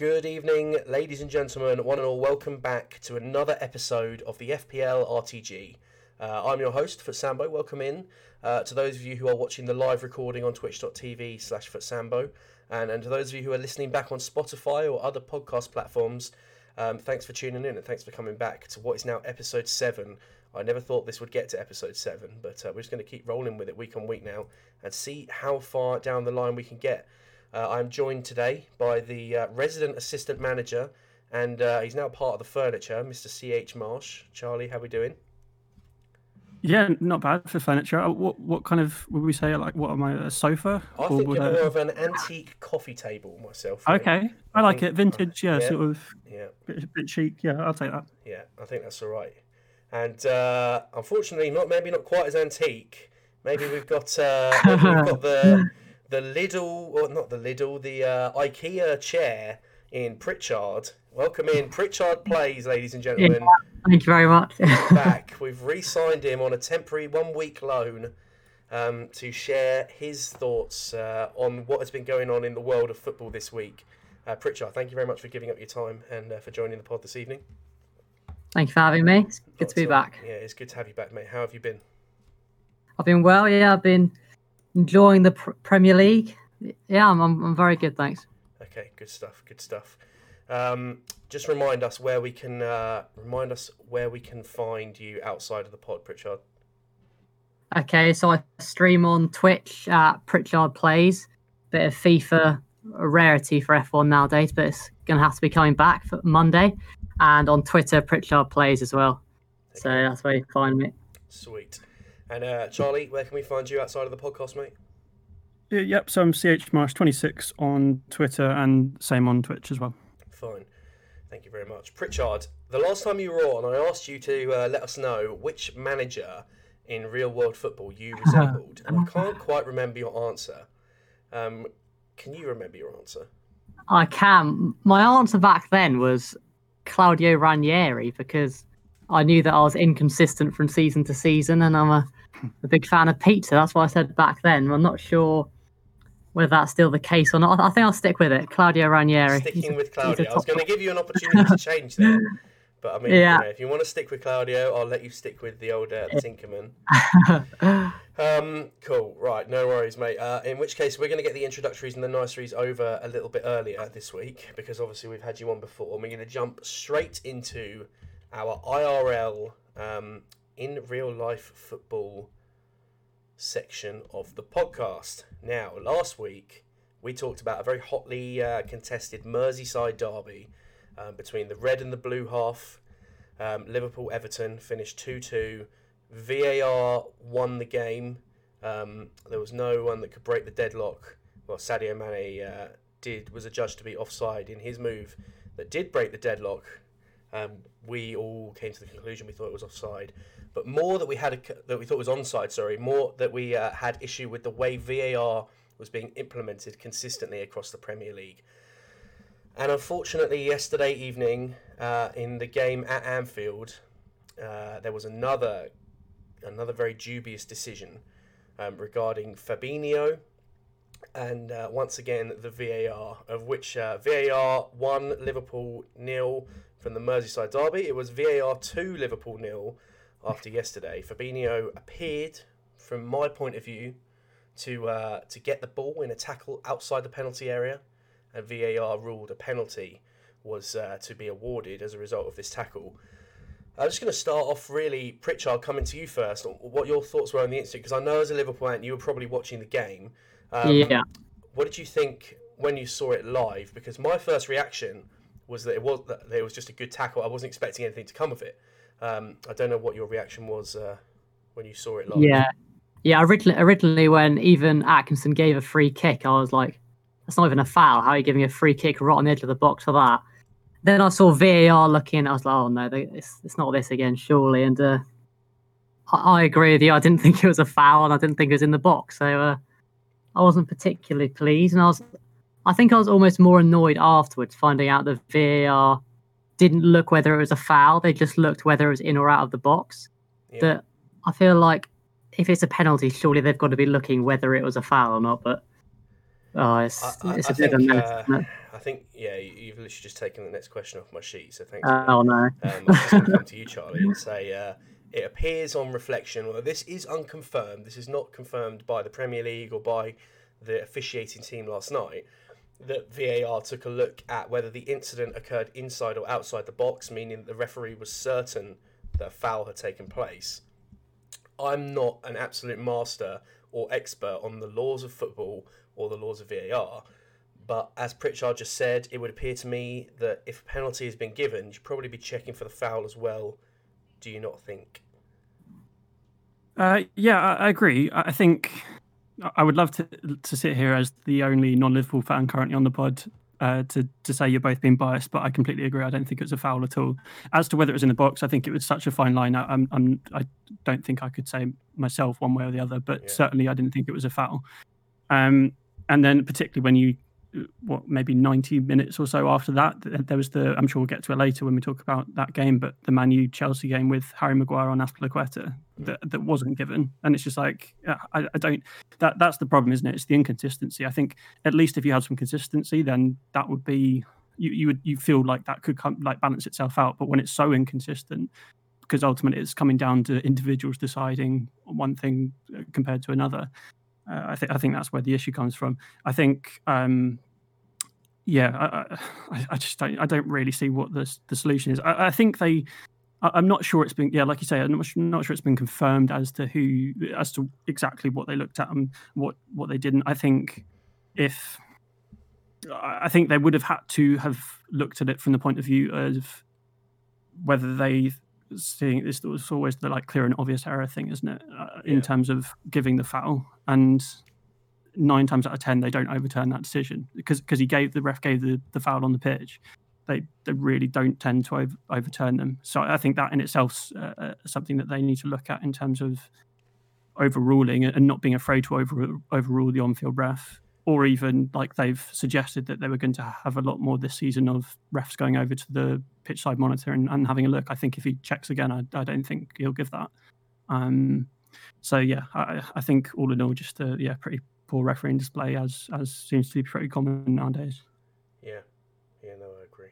Good evening, ladies and gentlemen, one and all. Welcome back to another episode of the FPL RTG. Uh, I'm your host, Futsambo. Welcome in uh, to those of you who are watching the live recording on twitch.tv slash Futsambo. And, and to those of you who are listening back on Spotify or other podcast platforms, um, thanks for tuning in and thanks for coming back to what is now episode 7 I never thought this would get to episode seven, but uh, we're just going to keep rolling with it week on week now and see how far down the line we can get. Uh, I'm joined today by the uh, resident assistant manager, and uh, he's now part of the furniture, Mr. C.H. Marsh. Charlie, how are we doing? Yeah, not bad for furniture. Uh, what what kind of would we say? Like, what am I? A sofa? I think you're more of an antique coffee table myself. Okay, I, I like think, it. Vintage, yeah, yeah, sort of. Yeah, bit, bit chic. Yeah, I'll take that. Yeah, I think that's all right and uh, unfortunately, not maybe not quite as antique. Maybe we've got uh, we've got the the Lidl or not the Lidl, the uh, IKEA chair in Pritchard. Welcome in Pritchard plays, ladies and gentlemen. Thank you very much. back, we've re-signed him on a temporary one-week loan um, to share his thoughts uh, on what has been going on in the world of football this week. Uh, Pritchard, thank you very much for giving up your time and uh, for joining the pod this evening. Thank you for having me. It's good to be back. Yeah, it's good to have you back, mate. How have you been? I've been well. Yeah, I've been enjoying the pr- Premier League. Yeah, I'm, I'm, I'm very good. Thanks. Okay, good stuff. Good stuff. Um, just remind us where we can uh, remind us where we can find you outside of the pod, Pritchard. Okay, so I stream on Twitch at Pritchard Plays. Bit of FIFA, a rarity for F1 nowadays, but it's gonna have to be coming back for Monday and on Twitter, Pritchard plays as well. So that's where you find me. Sweet. And uh, Charlie, where can we find you outside of the podcast, mate? Yeah, yep. So I'm CH Marsh 26 on Twitter and same on Twitch as well. Fine. Thank you very much. Pritchard, the last time you were on, I asked you to uh, let us know which manager in real world football you resembled. and I can't quite remember your answer. Um, can you remember your answer? I can. My answer back then was Claudio Ranieri because I knew that I was inconsistent from season to season, and I'm a, a big fan of pizza. That's what I said back then. I'm not sure whether that's still the case or not. I think I'll stick with it. Claudio Ranieri. Sticking with Claudio. I was going to give you an opportunity to change there. But I mean, yeah. you know, if you want to stick with Claudio, I'll let you stick with the old uh, Tinkerman. um, cool. Right. No worries, mate. Uh, in which case, we're going to get the introductories and the niceries over a little bit earlier this week because obviously we've had you on before. And we're going to jump straight into our IRL um, in real life football section of the podcast. Now, last week we talked about a very hotly uh, contested Merseyside derby um, between the red and the blue half. Um, Liverpool Everton finished 2 2. VAR won the game. Um, there was no one that could break the deadlock. Well, Sadio Mane uh, did was adjudged to be offside in his move that did break the deadlock. Um, we all came to the conclusion we thought it was offside, but more that we had a, that we thought was onside. Sorry, more that we uh, had issue with the way VAR was being implemented consistently across the Premier League. And unfortunately, yesterday evening uh, in the game at Anfield, uh, there was another another very dubious decision um, regarding Fabinho, and uh, once again the VAR, of which uh, VAR one Liverpool nil from the Merseyside derby. It was VAR two Liverpool nil after yesterday. Fabinho appeared, from my point of view, to uh, to get the ball in a tackle outside the penalty area and VAR ruled a penalty was uh, to be awarded as a result of this tackle. I'm just going to start off really, Pritchard, coming to you first. What your thoughts were on the incident? Because I know as a Liverpool fan, you were probably watching the game. Um, yeah. What did you think when you saw it live? Because my first reaction was that it was that it was just a good tackle. I wasn't expecting anything to come of it. Um, I don't know what your reaction was uh, when you saw it live. Yeah, yeah. Originally, originally, when even Atkinson gave a free kick, I was like, that's not even a foul. How are you giving a free kick right on the edge of the box for that? Then I saw VAR looking. I was like, oh no, it's, it's not this again, surely. And uh, I, I, agree with you. I didn't think it was a foul, and I didn't think it was in the box. So uh, I wasn't particularly pleased, and I was. I think I was almost more annoyed afterwards, finding out that VAR didn't look whether it was a foul. They just looked whether it was in or out of the box. Yeah. That I feel like if it's a penalty, surely they've got to be looking whether it was a foul or not. But Oh, it's, I, it's I bit think, of a mess. uh. I think, yeah, you- you've literally just taken the next question off my sheet, so thanks. for. Oh no. Um, I'm going to come to you, Charlie, and say uh, it appears on reflection, well, this is unconfirmed. This is not confirmed by the Premier League or by the officiating team last night. That VAR took a look at whether the incident occurred inside or outside the box, meaning that the referee was certain that a foul had taken place. I'm not an absolute master or expert on the laws of football or the laws of VAR, but as Pritchard just said, it would appear to me that if a penalty has been given, you should probably be checking for the foul as well. Do you not think? Uh, yeah, I, agree. I think I- would love to to sit here as the only non-Liverpool fan currently on the pod uh, to to say you're both being biased, but I completely agree. I don't think it was a foul at all. As to whether it was in the box, I think it was such a fine line. I, I'm, I'm I don't think I could say myself one way or the other, but Yeah. certainly I didn't think it was a foul. Um, and then particularly when you what maybe 90 minutes or so after that there was the i'm sure we'll get to it later when we talk about that game but the Man manu chelsea game with harry maguire on Azpilicueta that, that wasn't given and it's just like I, I don't that that's the problem isn't it it's the inconsistency i think at least if you had some consistency then that would be you, you would you feel like that could come like balance itself out but when it's so inconsistent because ultimately it's coming down to individuals deciding one thing uh, compared to another uh, I think I think that's where the issue comes from. I think, um, yeah, I, I, I just don't I don't really see what the the solution is. I, I think they. I'm not sure it's been yeah, like you say, I'm not, not sure it's been confirmed as to who as to exactly what they looked at and what what they didn't. I think if I I think they would have had to have looked at it from the point of view of whether they seeing this was always the like clear and obvious error thing, isn't it? Uh, in Yeah. terms of giving the foul, and nine times out of ten they don't overturn that decision because because he gave the ref gave the, the foul on the pitch. They they really don't tend to over, overturn them. So I think that in itself uh, uh, something that they need to look at in terms of overruling and not being afraid to over, overrule the on-field ref or even like they've suggested that they were going to have a lot more this season of refs going over to the pitch side monitor and, and having a look. I think if he checks again, I, I don't think he'll give that. Um, so yeah, I, I think all in all, just a yeah, pretty poor refereeing display as as seems to be pretty common nowadays. Yeah, yeah, no, I agree.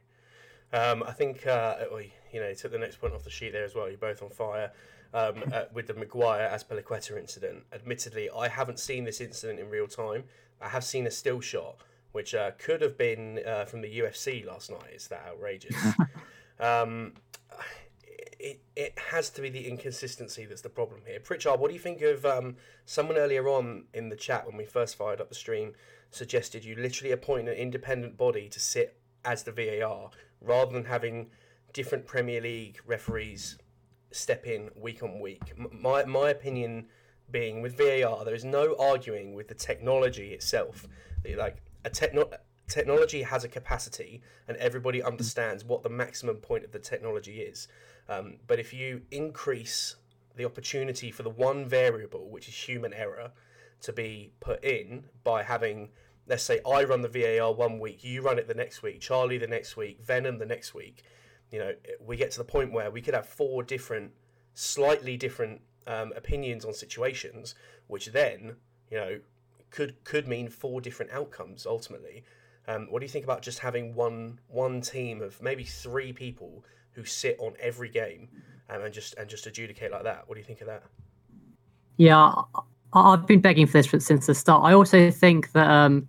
Um, I think uh, we, you know, took the next point off the sheet there as well. You're both on fire um, uh, with the Maguire Azpilicueta incident. Admittedly, I haven't seen this incident in real time. I have seen a still shot, which uh, could have been uh, from the UFC last night. It's that outrageous. um, it, it has to be the inconsistency that's the problem here. Pritchard, what do you think of um, someone earlier on in the chat when we first fired up the stream suggested you literally appoint an independent body to sit as the VAR rather than having different Premier League referees step in week on week. My, my opinion being with VAR, there is no arguing with the technology itself. Like a techno- technology has a capacity, and everybody understands what the maximum point of the technology is. Um, but if you increase the opportunity for the one variable, which is human error, to be put in by having, let's say, I run the VAR one week, you run it the next week, Charlie the next week, Venom the next week. You know, we get to the point where we could have four different, slightly different um, opinions on situations, which then, you know, could could mean four different outcomes ultimately. Um, what do you think about just having one one team of maybe three people who sit on every game um, and just and just adjudicate like that? What do you think of that? Yeah, I've been begging for this since the start. I also think that um,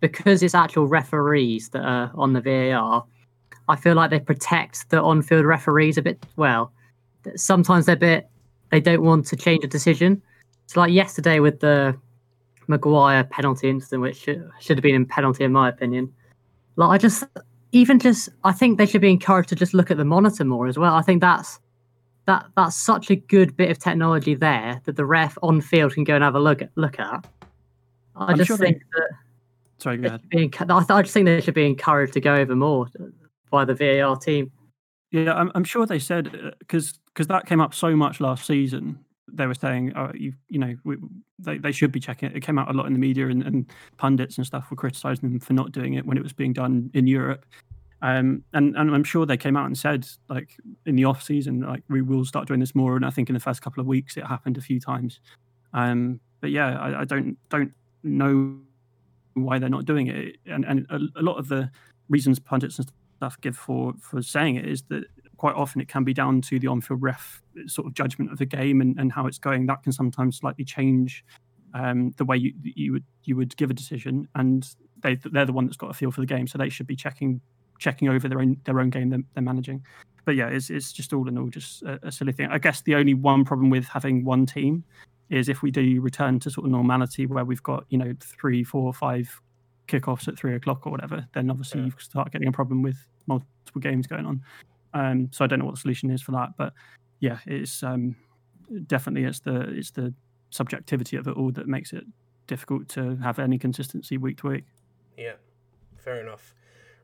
because it's actual referees that are on the VAR, I feel like they protect the on-field referees a bit. Well, sometimes they're a bit. They don't want to change a decision. So, like yesterday with the Maguire penalty incident, which should, should have been a penalty in my opinion. Like I just, even just, I think they should be encouraged to just look at the monitor more as well. I think that's that that's such a good bit of technology there that the ref on field can go and have a look at. Look at. I I'm just sure they- think that Sorry, go ahead. should be enc- I, I just think they should be encouraged to go over more by the VAR team. Yeah, I'm, I'm sure they said because because that came up so much last season. They were saying, oh, you you know, we, they they should be checking it. It came out a lot in the media, and, and pundits and stuff were criticizing them for not doing it when it was being done in Europe. Um, and and I'm sure they came out and said like in the off season, like we will start doing this more. And I think in the first couple of weeks, it happened a few times. Um, but yeah, I, I don't don't know why they're not doing it. And and a, a lot of the reasons pundits and stuff give for for saying it is that quite often it can be down to the on-field ref sort of judgment of the game and, and how it's going. That can sometimes slightly change um, the way you you would you would give a decision, and they they're the one that's got a feel for the game, so they should be checking checking over their own their own game they're, they're managing. But yeah, it's it's just all in all just a, a silly thing. I guess the only one problem with having one team is if we do return to sort of normality where we've got you know three, four, five kickoffs at three o'clock or whatever, then obviously yeah. you start getting a problem with multiple games going on. Um, so I don't know what the solution is for that, but yeah, it's um, definitely it's the it's the subjectivity of it all that makes it difficult to have any consistency week to week. Yeah, fair enough.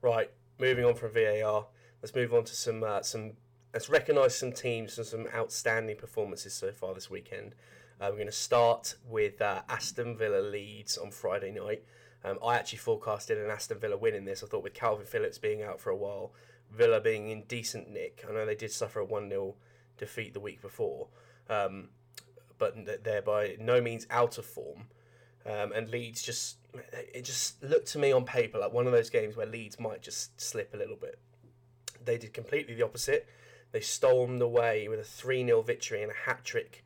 Right, moving on from VAR, let's move on to some uh, some. Let's recognise some teams and some outstanding performances so far this weekend. Uh, we're going to start with uh, Aston Villa Leeds on Friday night. Um, I actually forecasted an Aston Villa win in this. I thought with Calvin Phillips being out for a while, Villa being in decent nick. I know they did suffer a 1 0 defeat the week before, um, but they're by no means out of form. Um, and Leeds just, it just looked to me on paper like one of those games where Leeds might just slip a little bit. They did completely the opposite. They stormed away with a 3 0 victory and a hat trick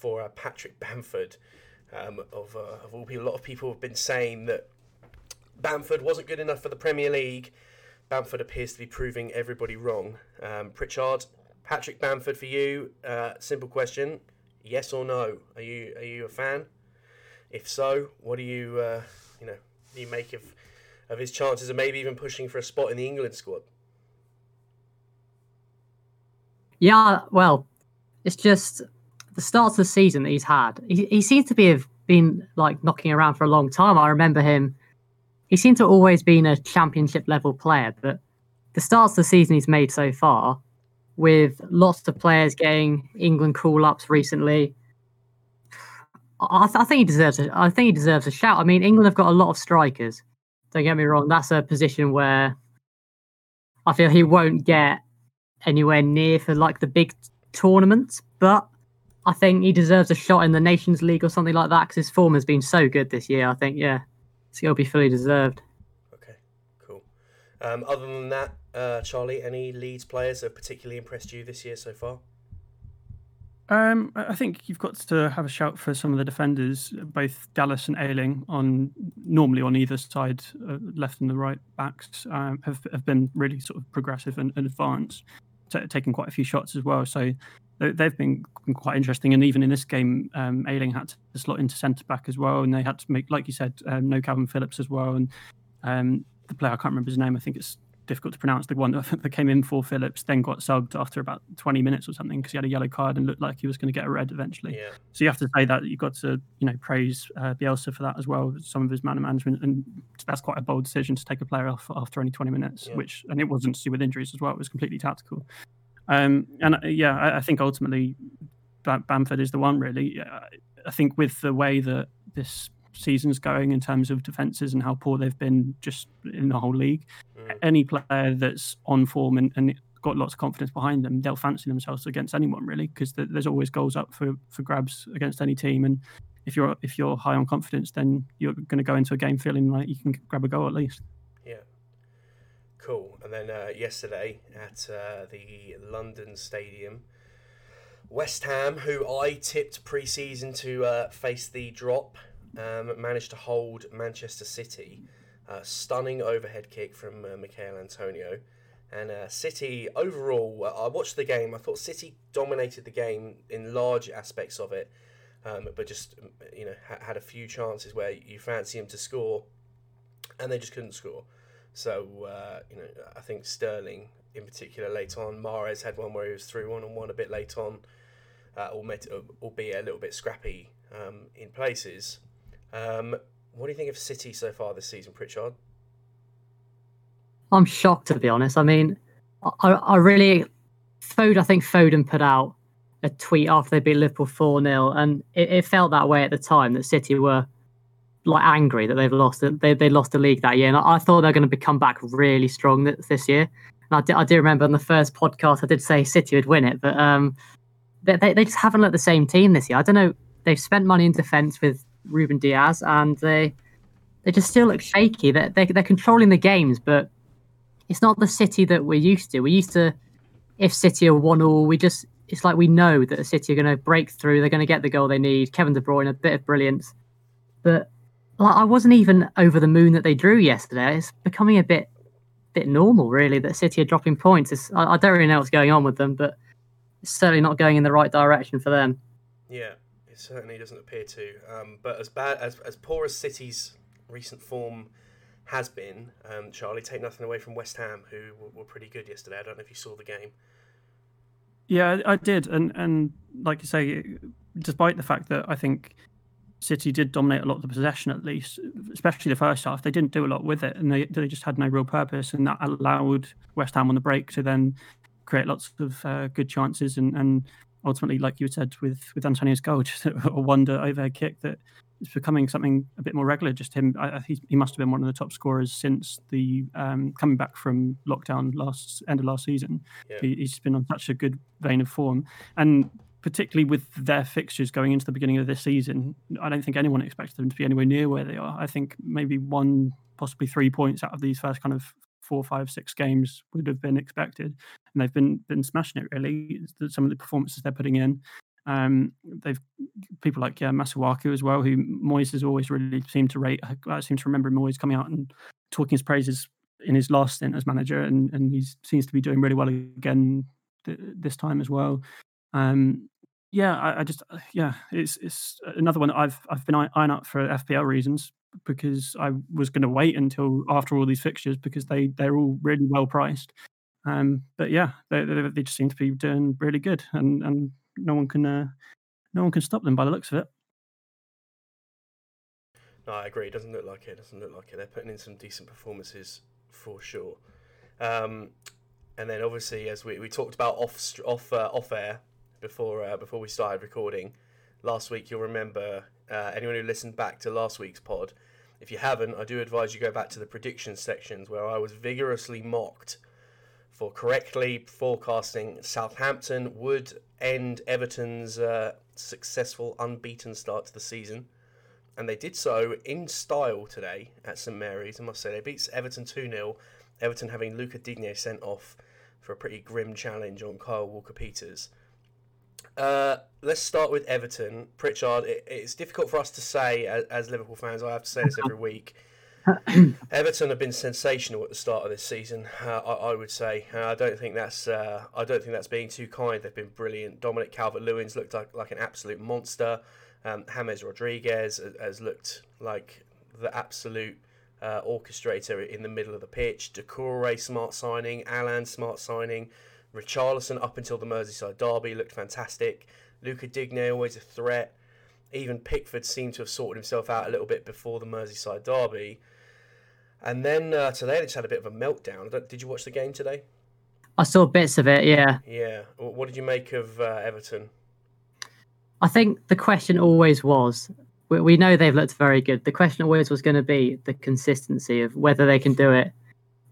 for uh, Patrick Bamford. Um, of, uh, of all people, a lot of people have been saying that Bamford wasn't good enough for the Premier League. Bamford appears to be proving everybody wrong. Um, Pritchard, Patrick Bamford for you. Uh, simple question: Yes or no? Are you are you a fan? If so, what do you uh, you know you make of of his chances of maybe even pushing for a spot in the England squad? Yeah, well, it's just the start of the season that he's had. He, he seems to be have been like knocking around for a long time. I remember him he seemed to always been a championship level player, but the starts of the season he's made so far, with lots of players getting England call ups recently, I, th- I, think he deserves. A, I think he deserves a shout. I mean, England have got a lot of strikers. Don't get me wrong. That's a position where I feel he won't get anywhere near for like the big tournaments, but I think he deserves a shot in the Nations League or something like that because his form has been so good this year. I think, yeah. It's going to be fully deserved. Okay, cool. Um, other than that, uh, Charlie, any Leeds players that have particularly impressed you this year so far? Um, I think you've got to have a shout for some of the defenders, both Dallas and Ayling, on normally on either side, uh, left and the right backs, um, have have been really sort of progressive and, and advanced, t- taking quite a few shots as well. So they've been quite interesting. And even in this game, um, Ayling had to slot into centre back as well, and they had to make, like you said, um, no Calvin Phillips as well. And um, the player I can't remember his name. I think it's difficult to pronounce. The one that came in for Phillips then got subbed after about 20 minutes or something because he had a yellow card and looked like he was going to get a red eventually. Yeah. So you have to say that you've got to you know praise uh, Bielsa for that as well. Some of his man management, and that's quite a bold decision to take a player off after only 20 minutes, yeah. which and it wasn't to do with injuries as well. It was completely tactical. Um, and uh, yeah, I, I, think ultimately Bamford is the one. Really, I think with the way that this season's going in terms of defenses and how poor they've been just in the whole league, mm. any player that's on form and, and got lots of confidence behind them, they'll fancy themselves against anyone really because there's always goals up for, for grabs against any team. And if you're if you're high on confidence, then you're going to go into a game feeling like you can grab a goal at least. Cool. And then uh, yesterday at uh, the London Stadium, West Ham, who I tipped pre-season to uh, face the drop, um, managed to hold Manchester City. stunning overhead kick from uh, Michail Antonio. And uh, City overall, I watched the game. I thought City dominated the game in large aspects of it, um, but just you know ha- had a few chances where you fancy them to score, and they just couldn't score. So uh, you know, I think Sterling in particular late on. Mahrez had one where he was through one and one a bit late on, uh, albeit a little bit scrappy um, in places. Um, what do you think of City so far this season, Pritchard? I'm shocked to be honest. I mean, I, I really, Foden. I think Foden put out a tweet after they beat Liverpool four 0 and it, it felt that way at the time that City were like angry that they've lost they they lost the league that year, and I, I thought they're going to come back really strong this, this year. And I, do, I do remember on the first podcast I did say City would win it, but um, they, they, they just haven't looked the same team this year. I don't know. They've spent money in defence with Ruben Dias, and they they just still look shaky. They're, they're, they're controlling the games, but it's not the City that we're used to. We're used to if City are one all, we just it's like we know that the City are going to break through. They're going to get the goal they need. Kevin De Bruyne, a bit of brilliance, but like, I wasn't even over the moon that they drew yesterday. It's becoming a bit bit normal, really, that City are dropping points. I, I, don't really know what's going on with them, but it's certainly not going in the right direction for them. Yeah, it certainly doesn't appear to. Um, but as bad as as poor as City's recent form has been, um, Charlie, take nothing away from West Ham, who were, were pretty good yesterday. I don't know if you saw the game. Yeah, I did, and and like you say, despite the fact that I think City did dominate a lot of the possession, at least, especially the first half. They didn't do a lot with it, and they they just had no real purpose, and that allowed West Ham on the break to then create lots of uh, good chances, and, and ultimately, like you said, with with Antonio's goal, just a wonder overhead kick that is becoming something a bit more regular. Just him, I, I he must have been one of the top scorers since the um, coming back from lockdown last end of last season. Yeah. He, he's been on such a good vein of form, and particularly with their fixtures going into the beginning of this season, I don't think anyone expected them to be anywhere near where they are. I think maybe one, possibly three points out of these first kind of four, five, six games would have been expected, and they've been been smashing it. Really, some of the performances they're putting in. Um, they've people like yeah, Masuaku as well, who Moyes has always really seemed to rate. I seem to remember Moyes coming out and talking his praises in his last stint as manager, and and he seems to be doing really well again th- this time as well. Um, yeah, I, I, just uh, yeah, it's it's another one that I've I've been eyeing up for FPL reasons because I was going to wait until after all these fixtures because they they're all really well priced. Um, but yeah, they, they, they just seem to be doing really good, and and no one can uh, no one can stop them by the looks of it. No, I agree. It doesn't look like it. it doesn't look like it. They're putting in some decent performances for sure. Um, and then obviously, as we, we talked about off off uh, off air before uh, before we started recording last week. You'll remember uh, anyone who listened back to last week's pod. If you haven't, I do advise you go back to the predictions sections where I was vigorously mocked for correctly forecasting Southampton would end Everton's uh, successful unbeaten start to the season. And they did so in style today at St Mary's. I must say, they beat Everton 2 0. Everton having Lucas Digne sent off for a pretty grim challenge on Kyle Walker Peters. Uh, let's start with Everton. Pritchard, it, it's difficult for us to say as, as, Liverpool fans. I have to say this every week. Everton have been sensational at the start of this season. Uh, I, I, would say. Uh, I don't think that's. Uh, I don't think that's being too kind. They've been brilliant. Dominic Calvert-Lewin's looked like, like an absolute monster. Um, James Rodriguez has looked like the absolute uh, orchestrator in the middle of the pitch. Doucouré smart signing. Allan, smart signing. Richarlison up until the Merseyside derby looked fantastic. Lucas Digne always a threat. Even Pickford seemed to have sorted himself out a little bit before the Merseyside derby. And then uh, today they just had a bit of a meltdown. Did you watch the game today? I saw bits of it, yeah. Yeah. What did you make of uh, Everton? I think the question always was we, we know they've looked very good. The question always was going to be the consistency of whether they can do it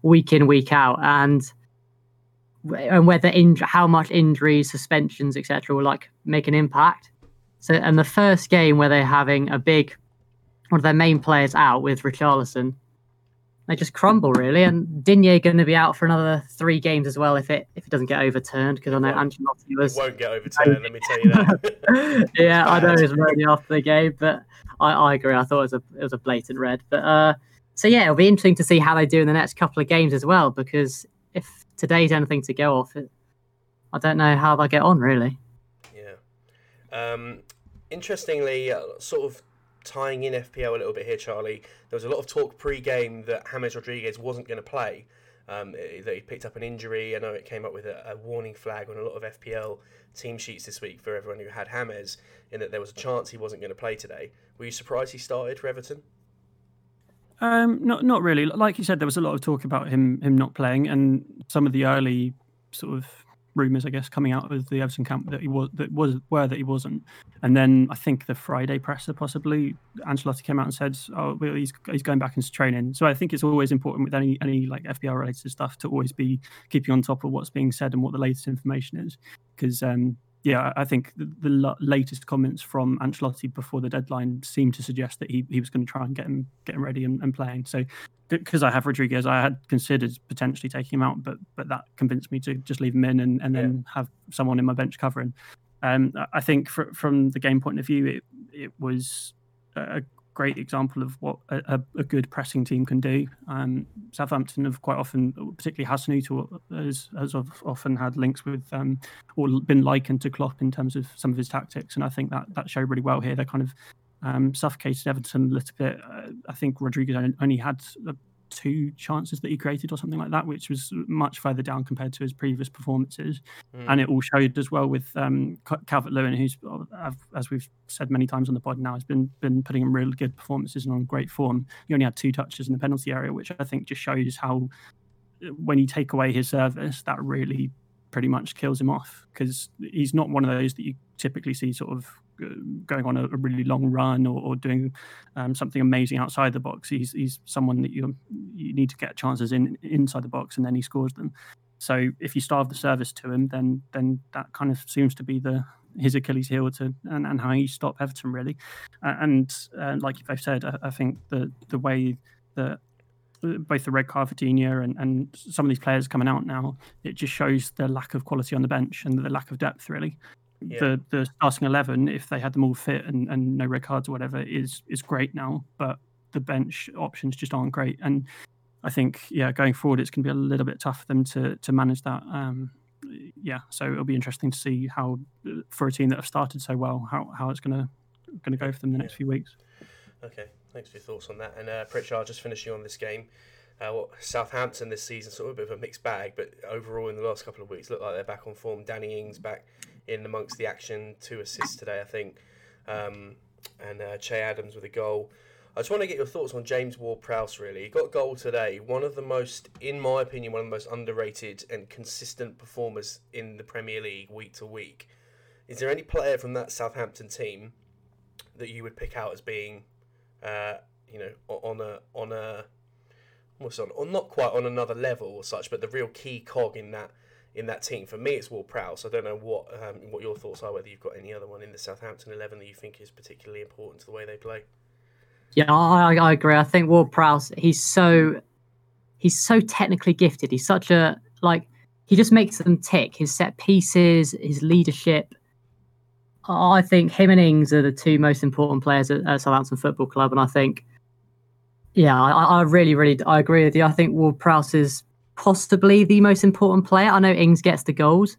week in, week out. And and whether inj- how much injuries, suspensions, etc., will like make an impact. So, and the first game where they're having a big one of their main players out with Richarlison, they just crumble really. And Digne going to be out for another three games as well if it if it doesn't get overturned because I know Ancelotti was. It won't get overturned. let me tell you that. yeah, I know it was really after the game, but I, I agree. I thought it was a it was a blatant red. But uh, so yeah, it'll be interesting to see how they do in the next couple of games as well because if today's anything to go off, I don't know how they'll get on really. Yeah. Um, interestingly, uh, sort of tying in FPL a little bit here, Charlie. There was a lot of talk pre-game that James Rodriguez wasn't going to play. Um, that he picked up an injury. I know it came up with a, a, warning flag on a lot of FPL team sheets this week for everyone who had James, in that there was a chance he wasn't going to play today. Were you surprised he started for Everton? Um, not not really. Like you said, there was a lot of talk about him him not playing, and some of the early sort of rumors, I guess, coming out of the Everton camp that he was that was were that he wasn't. And then I think the Friday presser possibly Ancelotti came out and said, "Oh, well, he's he's going back into training." So I think it's always important with any any like FPL related stuff to always be keeping on top of what's being said and what the latest information is, because um, yeah, I think the, the, latest comments from Ancelotti before the deadline seemed to suggest that he, he was going to try and get him get him ready and, and playing. So because I have Rodriguez, I had considered potentially taking him out, but but that convinced me to just leave him in and, and then yeah. have someone in my bench covering. Um, I think for, from the game point of view, it it was a great example of what a, a good pressing team can do. Um, Southampton have quite often, particularly Hasenhüttl, has, has often had links with um, or been likened to Klopp in terms of some of his tactics, and I think that that showed really well here. They kind of um, suffocated Everton a little bit. Uh, I think Rodriguez only had two chances that he created or something like that, which was much further down compared to his previous performances. Mm. And it all showed as well with um, Calvert Lewin, who's, uh, as we've said many times on the pod now, has been been putting in really good performances and on great form. He only had two touches in the penalty area, which I think just shows how uh, when you take away his service, that really pretty much kills him off because he's not one of those that you typically see sort of going on a, really long run or, or doing um, something amazing outside the box. He's he's someone that you you need to get chances in inside the box, and then he scores them. So if you starve the service to him, then then that kind of seems to be the his Achilles heel to and, and how you stop Everton really. Uh, and uh, like you've said, I, I, think the the way that both the red card Digne and, and some of these players coming out now, it just shows the lack of quality on the bench and the lack of depth really yeah. the the starting eleven, if they had them all fit and, and no red cards or whatever, is is great now. But the bench options just aren't great. And I think yeah, going forward, it's going to be a little bit tough for them to to manage that. Um, yeah, so it'll be interesting to see how for a team that have started so well, how how it's going to going to go for them the next yeah. few weeks. Okay, thanks for your thoughts on that. And uh, Pritchard, just finishing on this game. Uh, what Southampton this season, sort of a bit of a mixed bag, but overall in the last couple of weeks, look like they're back on form. Danny Ings back in amongst the action, two assists today, I think, um, and uh, Che Adams with a goal. I just want to get your thoughts on James Ward-Prowse. Really, he got goal today. One of the most, in my opinion, one of the most underrated and consistent performers in the Premier League week to week. Is there any player from that Southampton team that you would pick out as being, uh, you know, on a on a what's on, or not quite on another level or such, but the real key cog in that in that team. For me, it's Ward-Prowse. I don't know what um, what your thoughts are. Whether you've got any other one in the Southampton eleven that you think is particularly important to the way they play. Yeah, I, I agree. I think Ward-Prowse. He's so he's so technically gifted. He's such a like he just makes them tick. His set pieces, his leadership. I think him and Ings are the two most important players at, at Southampton Football Club, and I think, yeah, I, I really, really, I agree with you. I think Ward-Prowse is possibly the most important player. I know Ings gets the goals,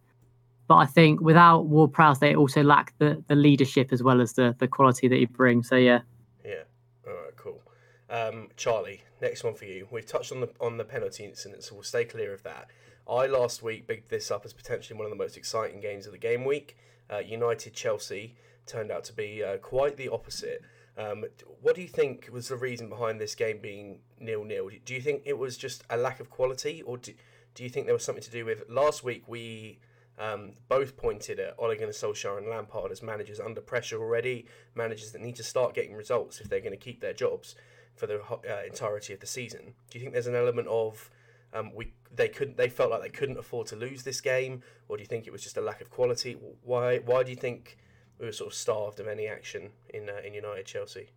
but I think without Ward Prowse, they also lack the, the leadership as well as the, the quality that he brings. So yeah. Yeah. All right. Cool. Um, Charlie, next one for you. We've touched on the on the penalty incident, so we'll stay clear of that. I last week bigged this up as potentially one of the most exciting games of the game week. Uh, United Chelsea turned out to be uh, quite the opposite. Um, what do you think was the reason behind this game being nil nil? Do you think it was just a lack of quality, or do, do you think there was something to do with last week? We um, both pointed at Ole Gunnar Solskjaer and Lampard as managers under pressure already, managers that need to start getting results if they're going to keep their jobs for the uh, entirety of the season. Do you think there's an element of um, we they couldn't they felt like they couldn't afford to lose this game, or do you think it was just a lack of quality? Why why do you think? We were sort of starved of any action in uh, in United Chelsea.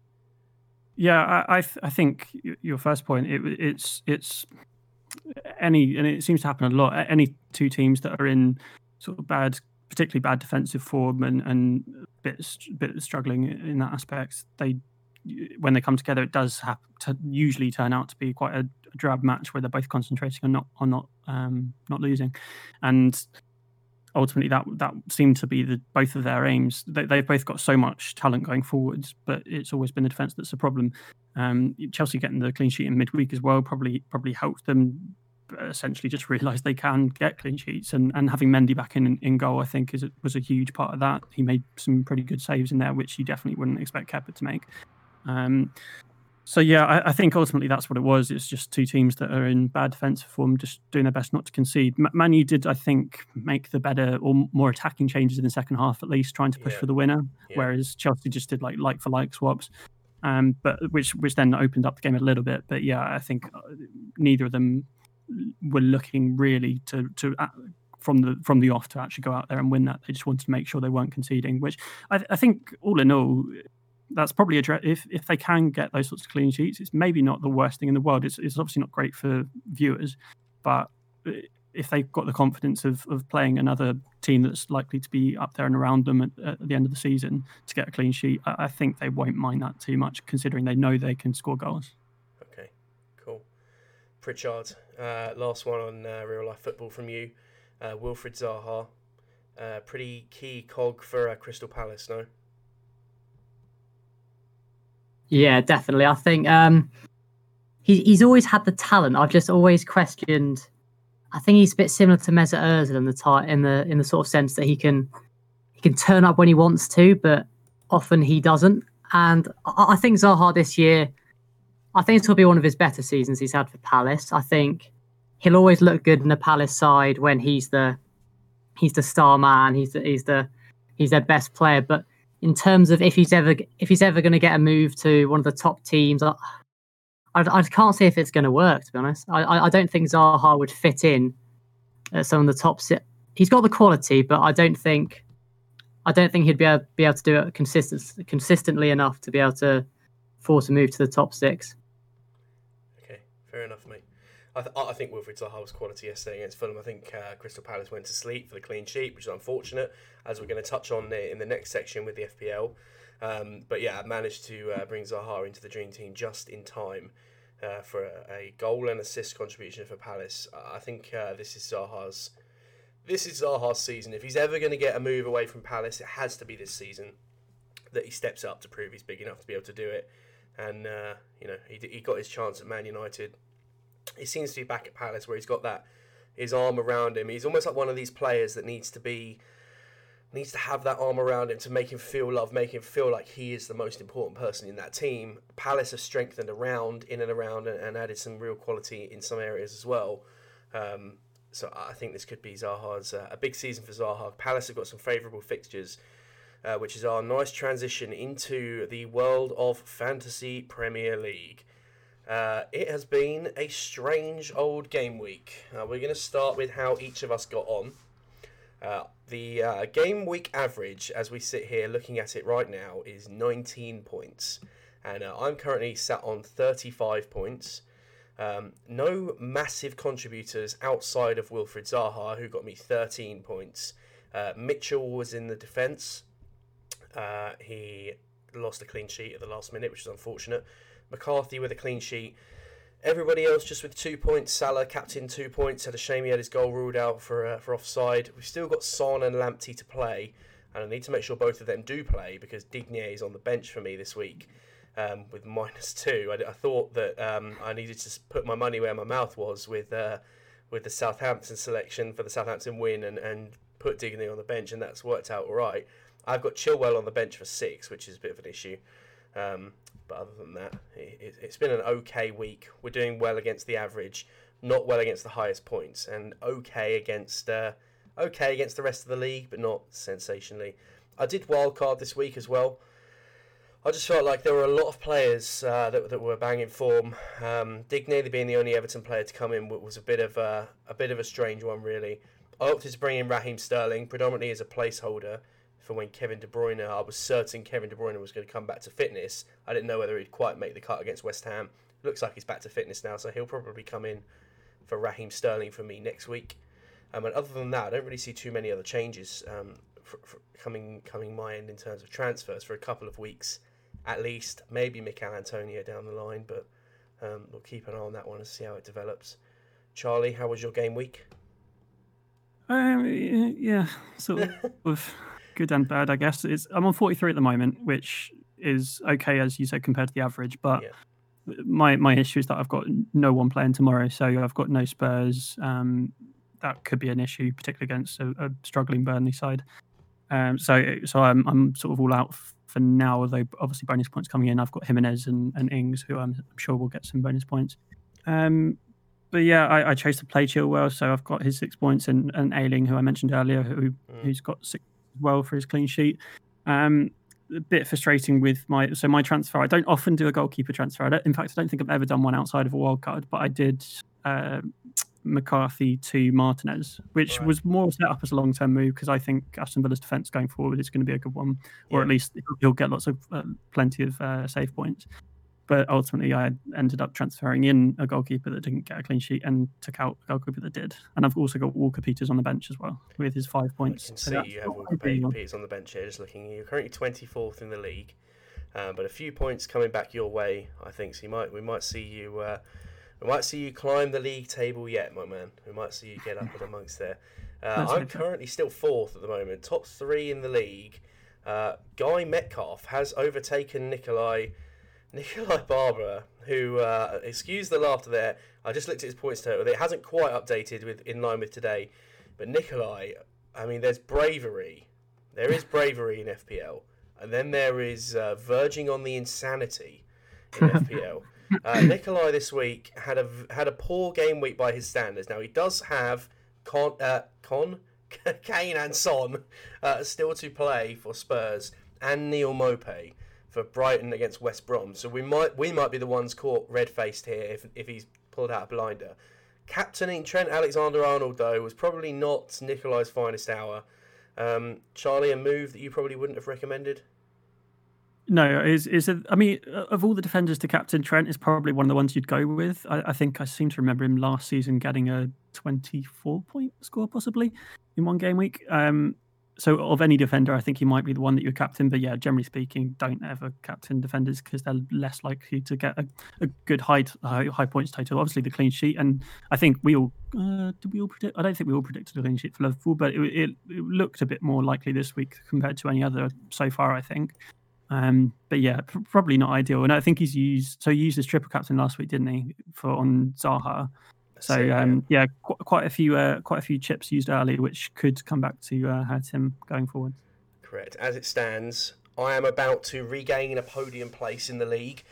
Yeah, I I, th- I think your first point it, it's it's any and it seems to happen a lot. Any two teams that are in sort of bad, particularly bad defensive form and and bit bit struggling in that aspect, they when they come together, it does have to usually turn out to be quite a, a drab match where they're both concentrating on not on not um, not losing, and ultimately that that seemed to be the both of their aims. They, they've both got so much talent going forwards, but it's always been the defence that's a problem. Um, Chelsea getting the clean sheet in midweek as well probably probably helped them essentially just realise they can get clean sheets and, and having Mendy back in in goal I think is was a huge part of that. He made some pretty good saves in there, which you definitely wouldn't expect Kepa to make. Um, so yeah, I, I, think ultimately that's what it was. It's just two teams that are in bad defensive form, just doing their best not to concede. Manu did, I think, make the better or more attacking changes in the second half, at least trying to push yeah. for the winner. Yeah. Whereas Chelsea just did like like for like swaps, um, but which which then opened up the game a little bit. But yeah, I think uh, neither of them were looking really to to uh, from the from the off to actually go out there and win that. They just wanted to make sure they weren't conceding, which I, I think all in all, that's probably a if if they can get those sorts of clean sheets, it's maybe not the worst thing in the world. It's it's obviously not great for viewers, but if they've got the confidence of of playing another team that's likely to be up there and around them at, at the end of the season to get a clean sheet, I, I, think they won't mind that too much, considering they know they can score goals. Okay, cool. Pritchard, uh, last one on uh, real life football from you. Uh, Wilfried Zaha, uh, pretty key cog for uh, Crystal Palace, no? Yeah, definitely. I think um, he, he's always had the talent. I've just always questioned. I think he's a bit similar to Mesut Ozil in the in the in the sort of sense that he can he can turn up when he wants to, but often he doesn't. And I, I think Zaha this year, I think it'll be one of his better seasons he's had for Palace. I think he'll always look good in the Palace side when he's the he's the star man. He's the, he's the he's their best player, but in terms of if he's ever if he's ever going to get a move to one of the top teams. I, I, I can't see if it's going to work. To be honest, I, I don't think Zaha would fit in at some of the top. Si- he's got the quality, but I don't think I don't think he'd be able, be able to do it consistent, consistently enough to be able to force a move to the top six. Okay, fair enough, mate. I, th- I think Wilfried Zaha was quality yesterday against Fulham. I think uh, Crystal Palace went to sleep for the clean sheet, which is unfortunate, as we're going to touch on in the next section with the FPL. Um, but yeah, I managed to uh, bring Zaha into the dream team just in time uh, for a, a, goal and assist contribution for Palace. I think uh, this is Zaha's this is Zaha's season. If he's ever going to get a move away from Palace, it has to be this season that he steps up to prove he's big enough to be able to do it. And uh, you know, he, he got his chance at Man United he seems to be back at Palace where he's got that his arm around him. He's almost like one of these players that needs to be needs to have that arm around him to make him feel love, make him feel like he is the most important person in that team. Palace have strengthened around, in and around, and, and added some real quality in some areas as well. Um, so I think this could be Zaha's uh, a big season for Zaha. Palace have got some favourable fixtures, uh, which is our nice transition into the world of fantasy Premier League. Uh, it has been a strange old game week. Uh, we're going to start with how each of us got on. Uh, the uh, game week average, as we sit here looking at it right now, is 19 points. And uh, I'm currently sat on 35 points. Um, no massive contributors outside of Wilfried Zaha, who got me 13 points. Uh, Mitchell was in the defence. he lost a clean sheet at the last minute, which is unfortunate. McCarthy with a clean sheet. Everybody else just with two points. Salah, captain, two points. Had a shame he had his goal ruled out for uh, for offside. We've still got Son and Lamptey to play, and I need to make sure both of them do play because Digne is on the bench for me this week um, with minus two. I, I thought that um, I needed to put my money where my mouth was with uh, with the Southampton selection for the Southampton win and, and put Digne on the bench, and that's worked out all right. I've got Chilwell on the bench for six, which is a bit of an issue. Um, but other than that, it, has been an okay week. We're doing well against the average, not well against the highest points, and okay against uh, okay against the rest of the league, but not sensationally. I did wildcard this week as well. I just felt like there were a lot of players uh, that, that were banging form. Um, Digne being the only Everton player to come in was a bit of a, a bit of a strange one, really. I opted to bring in Raheem Sterling predominantly as a placeholder for when Kevin De Bruyne, I was certain Kevin De Bruyne was going to come back to fitness. I didn't know whether he'd quite make the cut against West Ham. Looks like he's back to fitness now, so he'll probably come in for Raheem Sterling for me next week. Um, and other than that, I don't really see too many other changes um, for, for coming coming my end in terms of transfers for a couple of weeks at least. Maybe Michail Antonio down the line, but um, we'll keep an eye on that one and see how it develops. Charlie, how was your game week? Um, yeah, sort of good and bad, I guess. It's I'm on 43 at the moment, which is okay as you said compared to the average, but yeah. my my issue is that I've got no one playing tomorrow, so I've got no Spurs. Um, that could be an issue, particularly against a, a struggling Burnley side. Um, so so I'm I'm sort of all out for now. Although obviously bonus points coming in, I've got Jimenez and, and Ings, who I'm, I'm sure will get some bonus points. Um, but yeah, I, I, chose to play Chilwell, so I've got his six points and, and Ayling, who I mentioned earlier, who mm. who's got six well for his clean sheet. Um, a bit frustrating with my so my transfer. I don't often do a goalkeeper transfer. in fact, I don't think I've ever done one outside of a wild card, but I did uh, McCarthy to Martinez, which right. was more set up as a long term move because I think Aston Villa's defence going forward is going to be a good one, or yeah. at least he'll get lots of uh, plenty of uh, save points. But ultimately, I ended up transferring in a goalkeeper that didn't get a clean sheet and took out a goalkeeper that did. And I've also got Walker Peters on the bench as well with his five points. I can so see you have Walker Peters on the bench here, just looking. You're currently 24th in the league, uh, but a few points coming back your way, I think. So you might we might see you. Uh, we might see you climb the league table yet, my man. We might see you get up and amongst there. Uh, I'm currently still fourth at the moment, top three in the league. Uh, Guy Metcalf has overtaken Nikolai Nikolai Barber, who uh, excuse the laughter there. I just looked at his points total. It hasn't quite updated with in line with today, but Nikolai. I mean, there's bravery. There is bravery in FPL, and then there is uh, verging on the insanity in FPL. Uh, Nikolai this week had a had a poor game week by his standards. Now he does have Con, uh, Con Kane and Son uh, still to play for Spurs and Neal Maupay for Brighton against West Brom. So we might we might be the ones caught red faced here if if he's pulled out a blinder. Captaining Trent Alexander Arnold though was probably not Nikolai's finest hour. Um, Charlie, a move that you probably wouldn't have recommended. No, is is I mean, of all the defenders to captain, Trent is probably one of the ones you'd go with. I, I think I seem to remember him last season getting a 24 point score possibly in one game week. Um, so of any defender, I think he might be the one that you're captain. But yeah, generally speaking, don't ever captain defenders because they're less likely to get a, a good high, high, high points total. Obviously, the clean sheet, and I think we all uh, did we all predict? I don't think we all predicted a clean sheet for Liverpool, but it, it, it looked a bit more likely this week compared to any other so far. I think. Um, but yeah, pr- probably not ideal. And I think he's used so he used his triple captain last week, didn't he, for on Zaha? So um, yeah, qu- quite a few uh, quite a few chips used early, which could come back to uh, hurt him going forward. Correct. As it stands, I am about to regain a podium place in the league.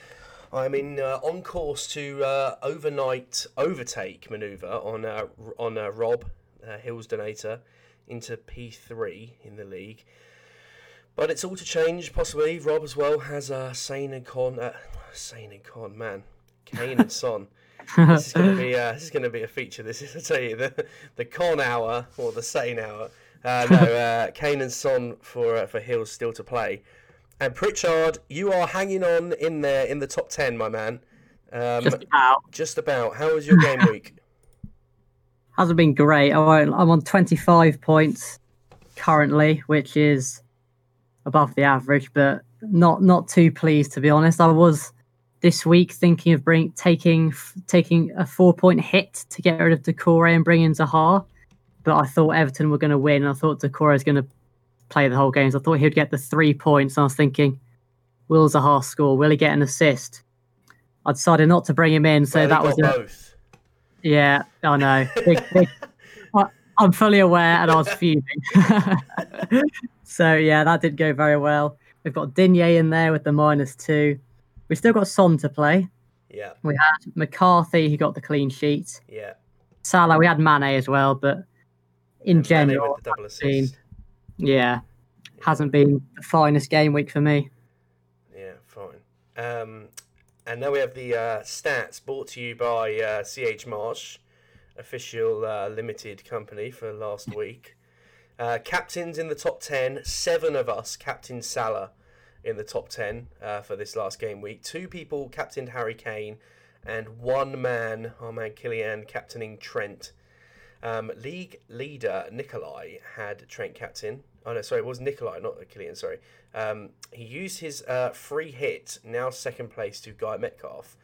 I'm in uh, on course to uh, overnight overtake manoeuvre on uh, on uh, Rob Hills Donator into P3 in the league. But it's all to change, possibly. Rob as well has uh, Sane and Con. Uh, Sane and Con, man. Kane and Son. This is going to be uh, this is going to be a feature. This is I tell you the the Con hour or the Sane hour. Uh, no, uh, Kane and Son for uh, for Hills still to play. And Pritchard, you are hanging on in there in the top ten, my man. Um, just about. Just about. How was your game week? Hasn't been great. I'm on 25 points currently, which is above the average, but not not too pleased to be honest. I was this week thinking of bring taking taking a four point hit to get rid of Doucouré and bring in Zaha, but I thought Everton were going to win. I thought Doucouré was going to play the whole game. So I thought he'd get the three points. I was thinking, will Zaha score? Will he get an assist? I decided not to bring him in, so well, that was a, both. Yeah, I know. Big, big, I, I'm fully aware, and I was fuming. So yeah, that did go very well. We've got Digne in there with the minus two. We've still got Son to play. Yeah. We had McCarthy who got the clean sheet. Yeah. Salah, we had Mane as well, but in and general, been, yeah, hasn't been the finest game week for me. Yeah, fine. Um, and now we have the uh, stats brought to you by uh, CH Marsh, official uh, limited company for last week. Uh, captains in the top 10, seven of us captain Salah in the top 10 uh, for this last game week. Two people captained Harry Kane, and one man, our man Killian, captaining Trent. Um, league leader Nikolai had Trent captain. Oh no, sorry, it was Nikolai, not Killian. Sorry. Um, he used his uh, free hit, now second place to Guy Metcalf.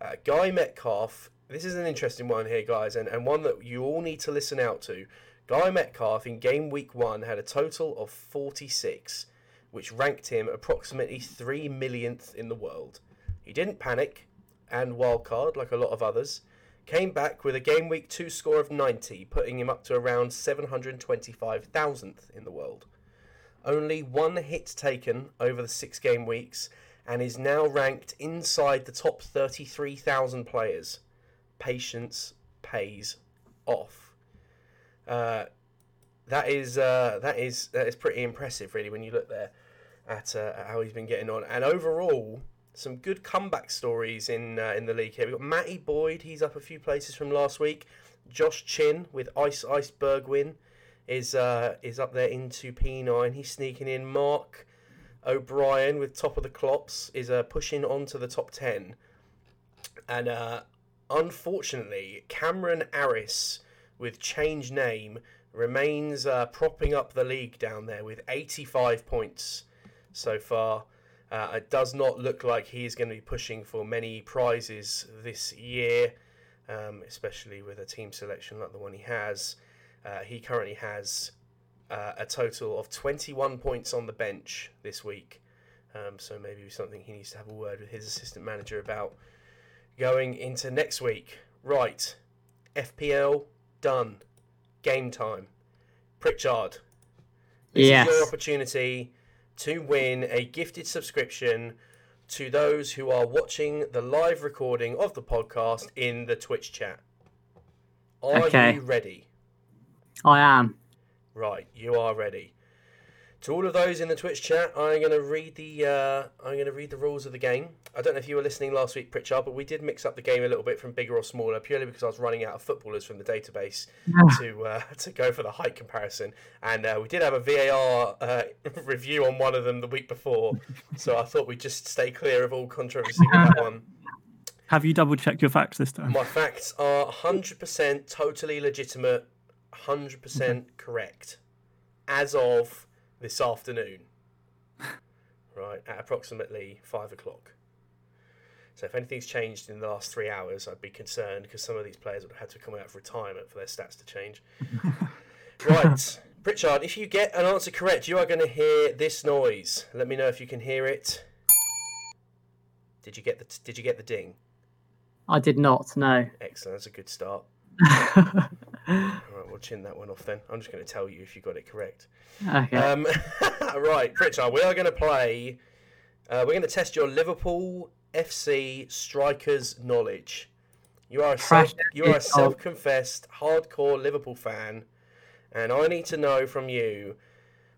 Uh, Guy Metcalf. This is an interesting one here, guys, and, and one that you all need to listen out to. Guy Metcalf in game week one had a total of 46, which ranked him approximately 3 millionth in the world. He didn't panic and wildcard like a lot of others. Came back with a game week two score of 90, putting him up to around 725,000th in the world. Only one hit taken over the six game weeks and is now ranked inside the top 33,000 players. Patience pays off. Uh, that is uh, that is that is pretty impressive, really, when you look there at, uh, at how he's been getting on. And overall, some good comeback stories in uh, in the league here. We've got Matty Boyd. He's up a few places from last week. Josh Chin with Ice Iceberg win is uh, is up there into P9. He's sneaking in. Mark O'Brien with top of the clops is uh, pushing on to the top 10. And uh, unfortunately, Cameron Aris with change name remains uh, propping up the league down there with 85 points so far. Uh, it does not look like he is going to be pushing for many prizes this year, um, especially with a team selection like the one he has. Uh, he currently has uh, a total of 21 points on the bench this week. Um, so maybe something he needs to have a word with his assistant manager about going into next week. Right, FPL done. Game time. Pritchard, this Yes. is your opportunity to win a gifted subscription to those who are watching the live recording of the podcast in the Twitch chat. Are Okay. you ready? I am. Right, you are ready. To all of those in the Twitch chat, I'm going to read the uh, I'm going to read the rules of the game. I don't know if you were listening last week, Pritchard, but we did mix up the game a little bit from bigger or smaller, purely because I was running out of footballers from the database to uh, to go for the height comparison. And uh, we did have a VAR uh, review on one of them the week before, so I thought we'd just stay clear of all controversy with that one. Have you double checked your facts this time? My facts are 100% totally legitimate, 100% correct, as of this afternoon. Right, at approximately five o'clock. So if anything's changed in the last three hours, I'd be concerned because some of these players would have had to come out of retirement for their stats to change. right, Pritchard, if you get an answer correct, you are going to hear this noise. Let me know if you can hear it. Did you get the Did you get the ding? I did not No. Excellent. That's a good start. Chin that one off then. I'm just going to tell you if you got it correct. okay. Um, right, Pritchard, we are going to play. Uh, we're going to test your Liverpool FC strikers knowledge. You are a self, you are a self-confessed hardcore Liverpool fan, and I need to know from you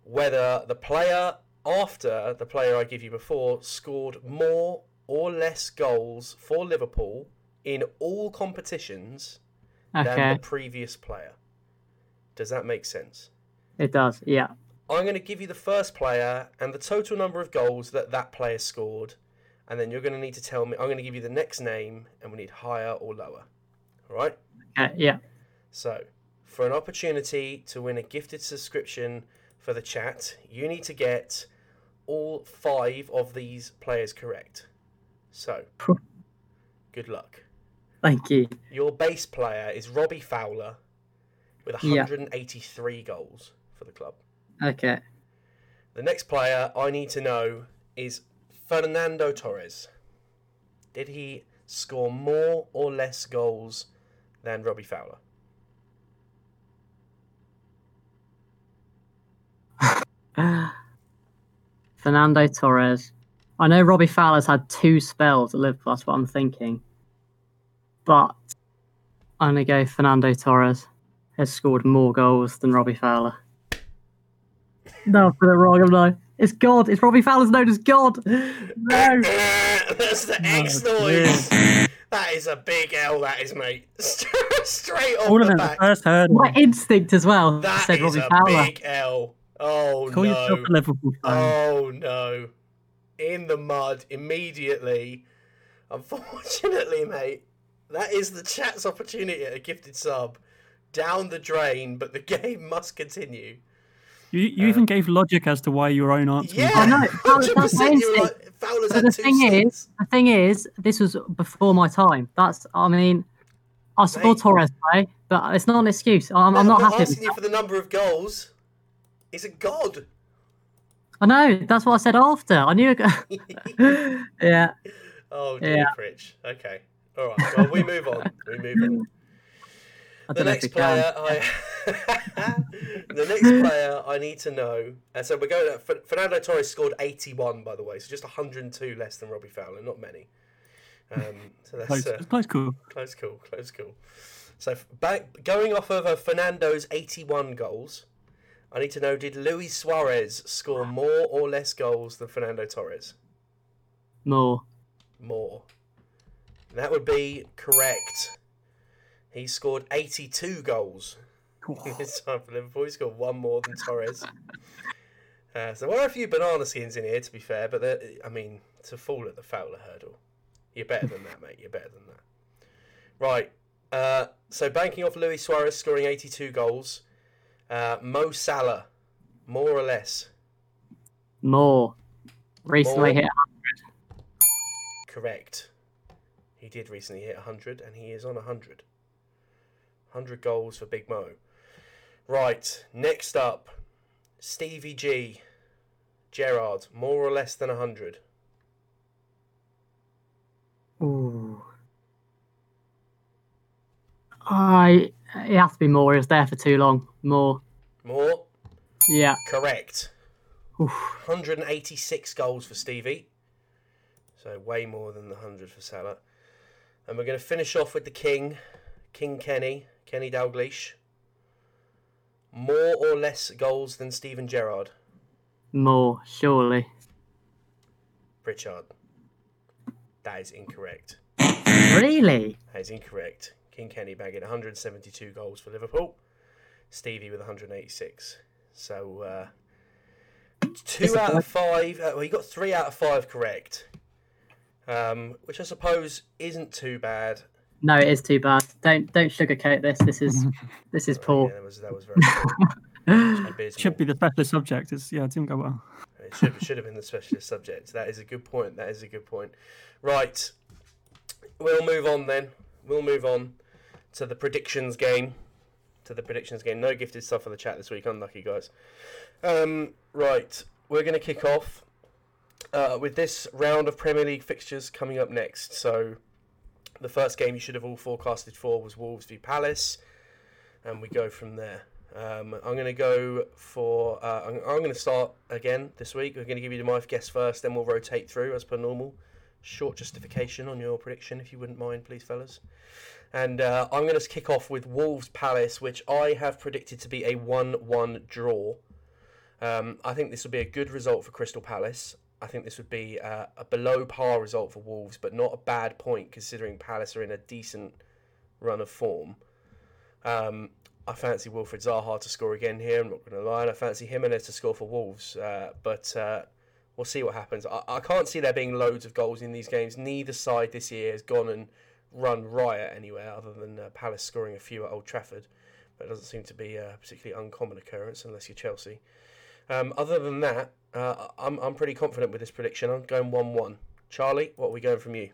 whether the player after the player I give you before scored more or less goals for Liverpool in all competitions than the previous player. Does that make sense? It does. Yeah. I'm going to give you the first player and the total number of goals that that player scored, and then you're going to need to tell me. I'm going to give you the next name, and we need higher or lower. All right. Okay. Yeah. So, for an opportunity to win a gifted subscription for the chat, you need to get all five of these players correct. So, good luck. Thank you. Your base player is Robbie Fowler with Yeah. 183 goals for the club. Okay. The next player I need to know is Fernando Torres. Did he score more or less goals than Robbie Fowler? Fernando Torres. I know Robbie Fowler's had two spells at Liverpool. That's what I'm thinking. But I'm gonna go Fernando Torres has scored more goals than Robbie Fowler. No, I've got it wrong, am I? It's God. It's Robbie Fowler's known as God. No. That's the X noise. That is a big L, that is, mate. Straight off All of the them, the back. first heard My instinct as well That said is Robbie a Fowler. big L. Oh, Call yourself no. a Liverpool fan. Oh no. In the mud immediately. Unfortunately, mate, that is the chat's opportunity at a gifted sub. Down the drain, but the game must continue. You, you even um, gave logic as to why your own answer. Yeah, was I know, Fowler's- that's my instinct. right. Fowler's But had the two thing is, the thing is, this was before my time. That's, I mean, I saw Mate. Torres play, but it's not an excuse. I'm, I'm not happy. asking you for the number of goals. He's a god. I know. That's what I said after. I knew. It... yeah. Oh, dear, Yeah. Fridge. Okay. All right. Well, we move on. We move on. I the don't know if next player I the next player I need to know and so we're going at Fernando Torres scored 81 by the way so just 102 less than Robbie Fowler not many. Um, so that's Close, uh, close call. close call close call so back going off of uh, Fernando's 81 goals I need to know did Luis Suarez score more or less goals than Fernando Torres? More. more. That would be correct He scored 82 goals. It's time for Liverpool. He scored one more than Torres. Uh, so there are a few banana skins in here, to be fair, but I mean, to fall at the Fowler hurdle, you're better than that, mate. You're better than that. Right. Uh, so banking off Luis Suarez scoring 82 goals, uh, Mo Salah, more or less. More. Recently more. hit 100. Correct. He did recently hit 100, and he is on 100. 100 goals for Big Mo. Right, next up, Stevie G, Gerrard, more or less than 100. Ooh. I it has to be more. It was there for too long. More. More. Yeah. Correct. Oof. 186 goals for Stevie. So way more than the 100 for Salah. And we're going to finish off with the King, King Kenny, Kenny Dalglish. More or less goals than Steven Gerrard? More, surely. Pritchard. That is incorrect. Really? That is incorrect. King Kenny bagging 172 goals for Liverpool. Stevie with 186. So uh, two out of five. Uh, well, you got three out of five correct, um, which I suppose isn't too bad. No, it is too bad. Don't don't sugarcoat this. This is this is poor. Yeah, that was that was very. should be the specialist subject. It's yeah, it didn't go well. It should should have been the specialist subject. That is a good point. That is a good point. Right, we'll move on then. We'll move on to the predictions game. To the predictions game. No gifted stuff for the chat this week. Unlucky guys. Um, right, we're going to kick off uh, with this round of Premier League fixtures coming up next. So, the first game you should have all forecasted for was Wolves v Palace, and we go from there. Um, I'm going to go for. Uh, I'm, I'm going to start again this week. We're going to give you the my guess first, then we'll rotate through as per normal. Short justification on your prediction, if you wouldn't mind, please, fellas. And uh, I'm going to kick off with Wolves Palace, which I have predicted to be a 1 1 draw. Um, I think this will be a good result for Crystal Palace. I think this would be uh, a below par result for Wolves, but not a bad point considering Palace are in a decent run of form. Um, I fancy Wilfried Zaha to score again here. I'm not going to lie. And I fancy Jimenez to score for Wolves, uh, but uh, we'll see what happens. I, I, can't see there being loads of goals in these games. Neither side this year has gone and run riot anywhere other than uh, Palace scoring a few at Old Trafford. But it doesn't seem to be a particularly uncommon occurrence unless you're Chelsea. Um, other than that, uh, I'm, I'm pretty confident with this prediction. I'm going 1 1. Charlie, what are we going from you?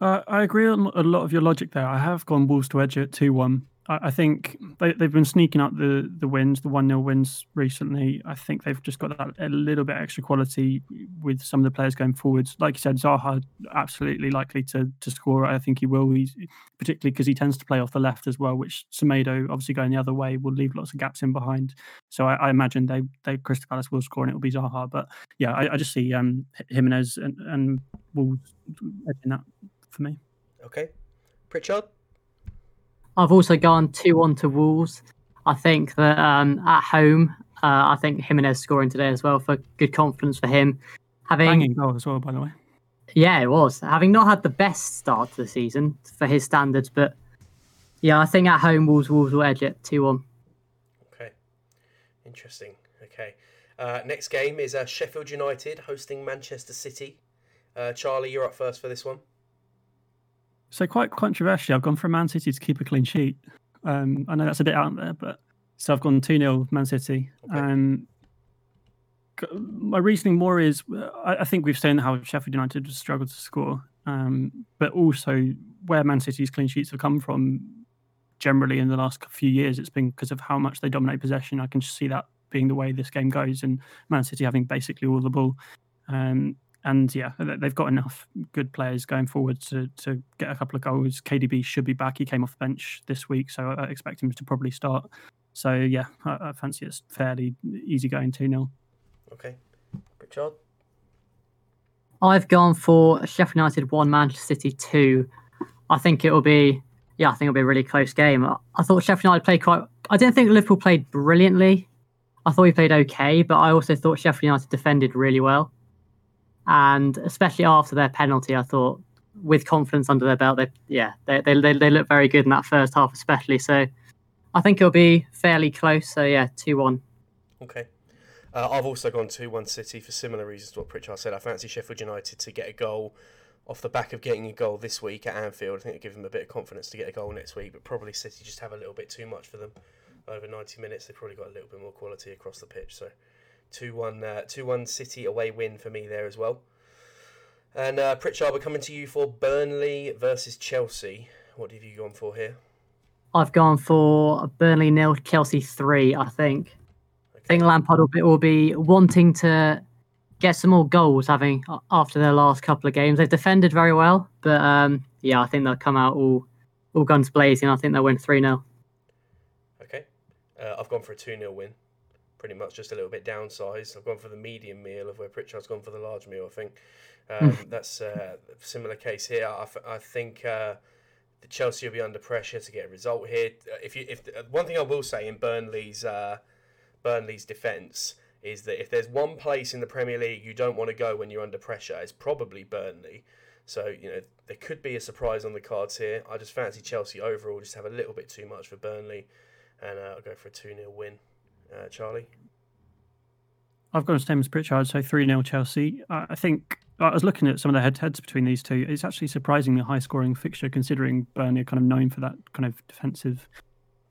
Uh, I agree on a lot of your logic there. I have gone Wolves to edge at 2 1. I think they, they've been sneaking up the, the wins, the 1 0 wins recently. I think they've just got that a little bit extra quality with some of the players going forwards. Like you said, Zaha absolutely likely to, to score. I think he will, He's, particularly because he tends to play off the left as well, which Semedo, obviously going the other way, will leave lots of gaps in behind. So I, I imagine they, they Crystal Palace will score and it will be Zaha. But yeah, I, I just see um, Jimenez and, and Wolves edging that for me. Okay. Pritchard? I've also gone 2 1 to Wolves. I think that um, at home, uh, I think Jimenez scoring today as well for good confidence for him. Having banging goal as well, by the way. Yeah, it was. Having not had the best start to the season for his standards, but yeah, I think at home Wolves Wolves will edge it 2 1. Okay. Interesting. Okay. Uh, next game is uh, Sheffield United hosting Manchester City. Uh, Charlie, you're up first for this one. So quite controversial. I've gone for Man City to keep a clean sheet. Um, I know that's a bit out there, but so I've gone 2 0 Man City. Okay. Um, my reasoning more is I, I, think we've seen how Sheffield United has struggled to score, um, but also where Man City's clean sheets have come from generally in the last few years, it's been because of how much they dominate possession. I can just see that being the way this game goes, and Man City having basically all the ball. Um, and yeah, they've got enough good players going forward to to get a couple of goals. KDB should be back. He came off the bench this week, so I expect him to probably start. So yeah, I, I fancy it's fairly easy going 2 0. Okay. Richard? I've gone for Sheffield United 1, Manchester City 2. I think it will be, yeah, I think it'll be a really close game. I thought Sheffield United played quite, I didn't think Liverpool played brilliantly. I thought we played okay, but I also thought Sheffield United defended really well. And especially after their penalty, I thought with confidence under their belt. They, yeah, they, they, they, they look very good in that first half, especially. So I think it'll be fairly close. So yeah, 2 1. Okay. Uh, I've also gone 2 1 City for similar reasons to what Pritchard said. I fancy Sheffield United to get a goal off the back of getting a goal this week at Anfield. I think it'll give them a bit of confidence to get a goal next week, but probably City just have a little bit too much for them. Over 90 minutes, they've probably got a little bit more quality across the pitch. So 2 1 uh, 2 1 City away win for me there as well. And uh, Pritchard, we're coming to you for Burnley versus Chelsea. What have you gone for here? I've gone for Burnley nil, Chelsea three. I think. Okay. I think Lampard will be, will be wanting to get some more goals, having after their last couple of games. They've defended very well, but um, yeah, I think they'll come out all all guns blazing. I think they'll win three 0 Okay, uh, I've gone for a two 0 win. Pretty much just a little bit downsized. I've gone for the medium meal of where Pritchard's gone for the large meal. I think um, that's uh, a similar case here. I, I think. Uh, the Chelsea will be under pressure to get a result here. Uh, if you, if uh, one thing I will say in Burnley's uh, Burnley's defence is that if there's one place in the Premier League you don't want to go when you're under pressure, it's probably Burnley. So you know there could be a surprise on the cards here. I just fancy Chelsea overall just have a little bit too much for Burnley, and uh, I'll go for a two 0 win. Uh, Charlie. I've got the same as Pritchard, so 3 0 Chelsea. I think I was looking at some of the head to heads between these two. It's actually surprisingly high scoring fixture considering Burnley are kind of known for that kind of defensive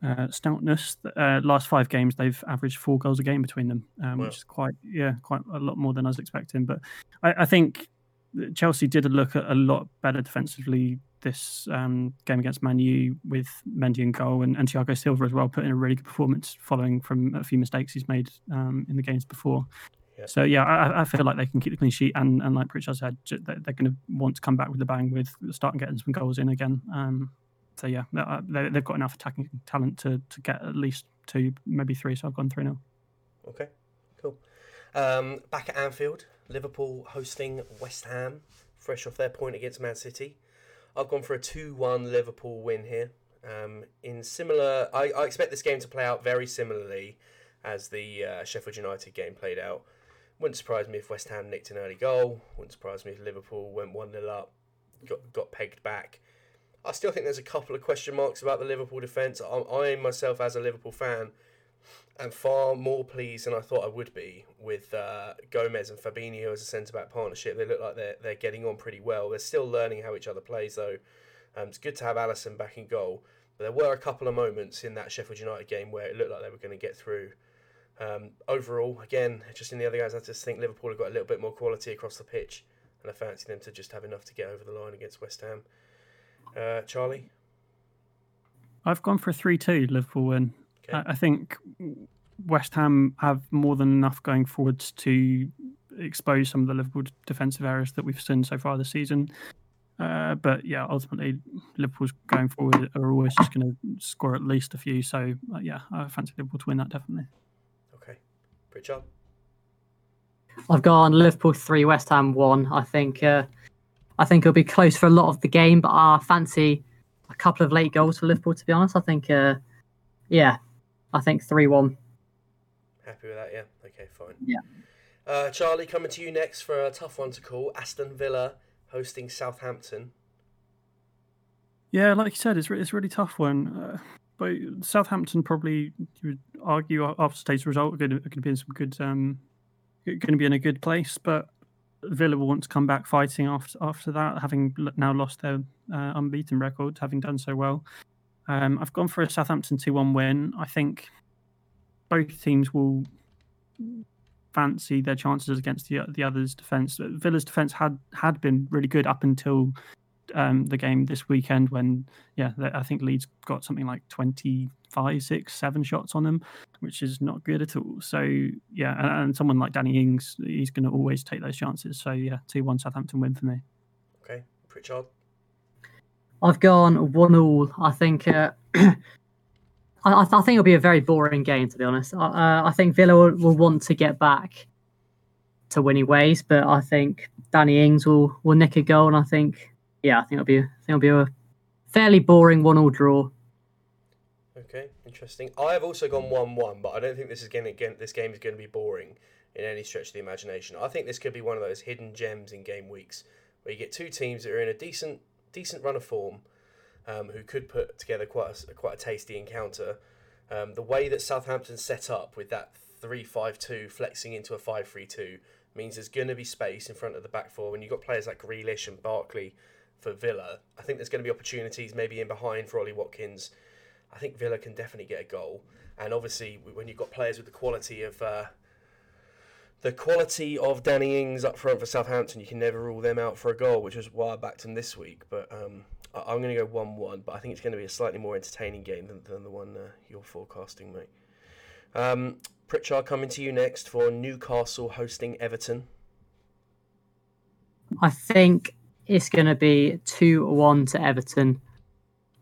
uh, stoutness. Uh, last five games, they've averaged four goals a game between them, um, wow. which is quite, yeah, quite a lot more than I was expecting. But I, I think Chelsea did look a lot better defensively this um, game against Man U with Mendy and goal and, and Thiago Silva as well, put in a really good performance following from a few mistakes he's made um, in the games before. Yeah. So yeah, I, I, feel like they can keep the clean sheet, and, and like Pritchard said, they're, going to want to come back with the bang with starting getting some goals in again. Um, so yeah, uh, they, have got enough attacking talent to, to get at least two, maybe three. So I've gone three now. Okay, cool. Um, back at Anfield, Liverpool hosting West Ham, fresh off their point against Man City. I've gone for a 2 1 Liverpool win here. Um, in similar, I, I, expect this game to play out very similarly as the uh, Sheffield United game played out. Wouldn't surprise me if West Ham nicked an early goal. Wouldn't surprise me if Liverpool went 1 0 up, got, got pegged back. I still think there's a couple of question marks about the Liverpool defence. I, I myself, as a Liverpool fan, am far more pleased than I thought I would be with uh, Gomez and Fabinho as a centre back partnership. They look like they're, they're getting on pretty well. They're still learning how each other plays, though. Um, it's good to have Alisson back in goal. But there were a couple of moments in that Sheffield United game where it looked like they were going to get through. Um, overall, again, just in the other guys, I just think Liverpool have got a little bit more quality across the pitch, and I fancy them to just have enough to get over the line against West Ham. Uh, Charlie? I've gone for a 3 2 Liverpool win. Okay. I, I think West Ham have more than enough going forwards to expose some of the Liverpool defensive areas that we've seen so far this season. Uh, but yeah, ultimately, Liverpool's going forward are always just going to score at least a few. So uh, yeah, I fancy Liverpool to win that definitely. Okay, Pritchard. I've gone Liverpool three, West Ham one. I think uh, I think it'll be close for a lot of the game, but I fancy a couple of late goals for Liverpool. To be honest, I think uh, yeah, I think three one. Happy with that? Yeah. Okay. Fine. Yeah. Uh, Charlie, coming to you next for a tough one to call. Aston Villa hosting Southampton. Yeah, like you said, it's re- it's a really tough one. Uh, but Southampton probably you would argue after today's result are going to, be in some good um, going to be in a good place. But Villa will want to come back fighting after after that, having now lost their uh, unbeaten record, having done so well. Um, I've gone for a Southampton two one win. I think both teams will fancy their chances against the the others' defense. Villa's defense had had been really good up until um, the game this weekend when yeah I think Leeds got something like 25 6 7 shots on them which is not good at all so yeah and, and someone like Danny Ings he's going to always take those chances so yeah 2-1 Southampton win for me okay Pritchard I've gone one all I think uh, I, I, think it'll be a very boring game, to be honest. Uh, I think Villa will, will, want to get back to winning ways, but I think Danny Ings will, will nick a goal, and I think, yeah, I think it'll be, I think it'll be a fairly boring one-all draw. Okay, interesting. I have also gone one-one, but I don't think this is going to this game is going to be boring in any stretch of the imagination. I think this could be one of those hidden gems in game weeks where you get two teams that are in a decent decent run of form, um, who could put together quite a, quite a tasty encounter. Um, the way that Southampton set up with that 3-5-2 flexing into a 5-3-2 means there's going to be space in front of the back four. When you've got players like Grealish and Barkley for Villa, I think there's going to be opportunities maybe in behind for Ollie Watkins. I think Villa can definitely get a goal. And obviously, when you've got players with the quality of uh, the quality of Danny Ings up front for Southampton, you can never rule them out for a goal, which is why I backed them this week. But um, I'm going to go 1 1, but I think it's going to be a slightly more entertaining game than, than the one uh, you're forecasting, mate. Um, Pritchard coming to you next for Newcastle hosting Everton. I think it's going to be 2 1 to Everton.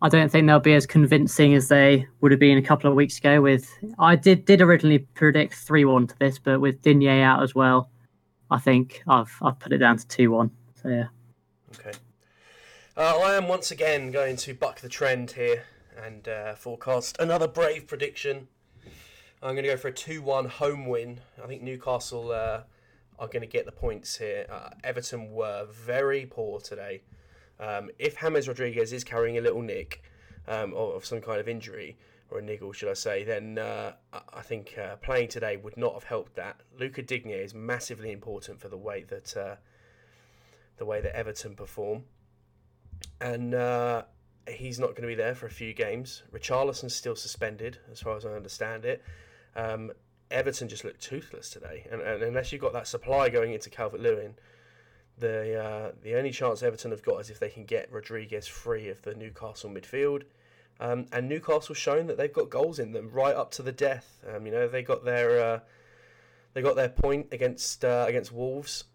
I don't think they'll be as convincing as they would have been a couple of weeks ago. With I did did originally predict three one to this, but with Digne out as well, I think I've I've put it down to two one. So yeah. Okay. Uh, I am once again going to buck the trend here and uh, forecast another brave prediction. I'm going to go for a 2 1 home win. I think Newcastle uh, are going to get the points here. Uh, Everton were very poor today. Um, if James Rodriguez is carrying a little nick um, or of some kind of injury, or a niggle, should I say, then uh, I think uh, playing today would not have helped that. Lucas Digne is massively important for the way that uh, the way that Everton perform, and uh, he's not going to be there for a few games. Richarlison's still suspended, as far as I understand it. Um, Everton just looked toothless today, and, and unless you've got that supply going into Calvert Lewin, the uh, the only chance Everton have got is if they can get Rodriguez free of the Newcastle midfield. Um, and Newcastle shown that they've got goals in them right up to the death. Um, you know they got their uh, they got their point against uh, against Wolves.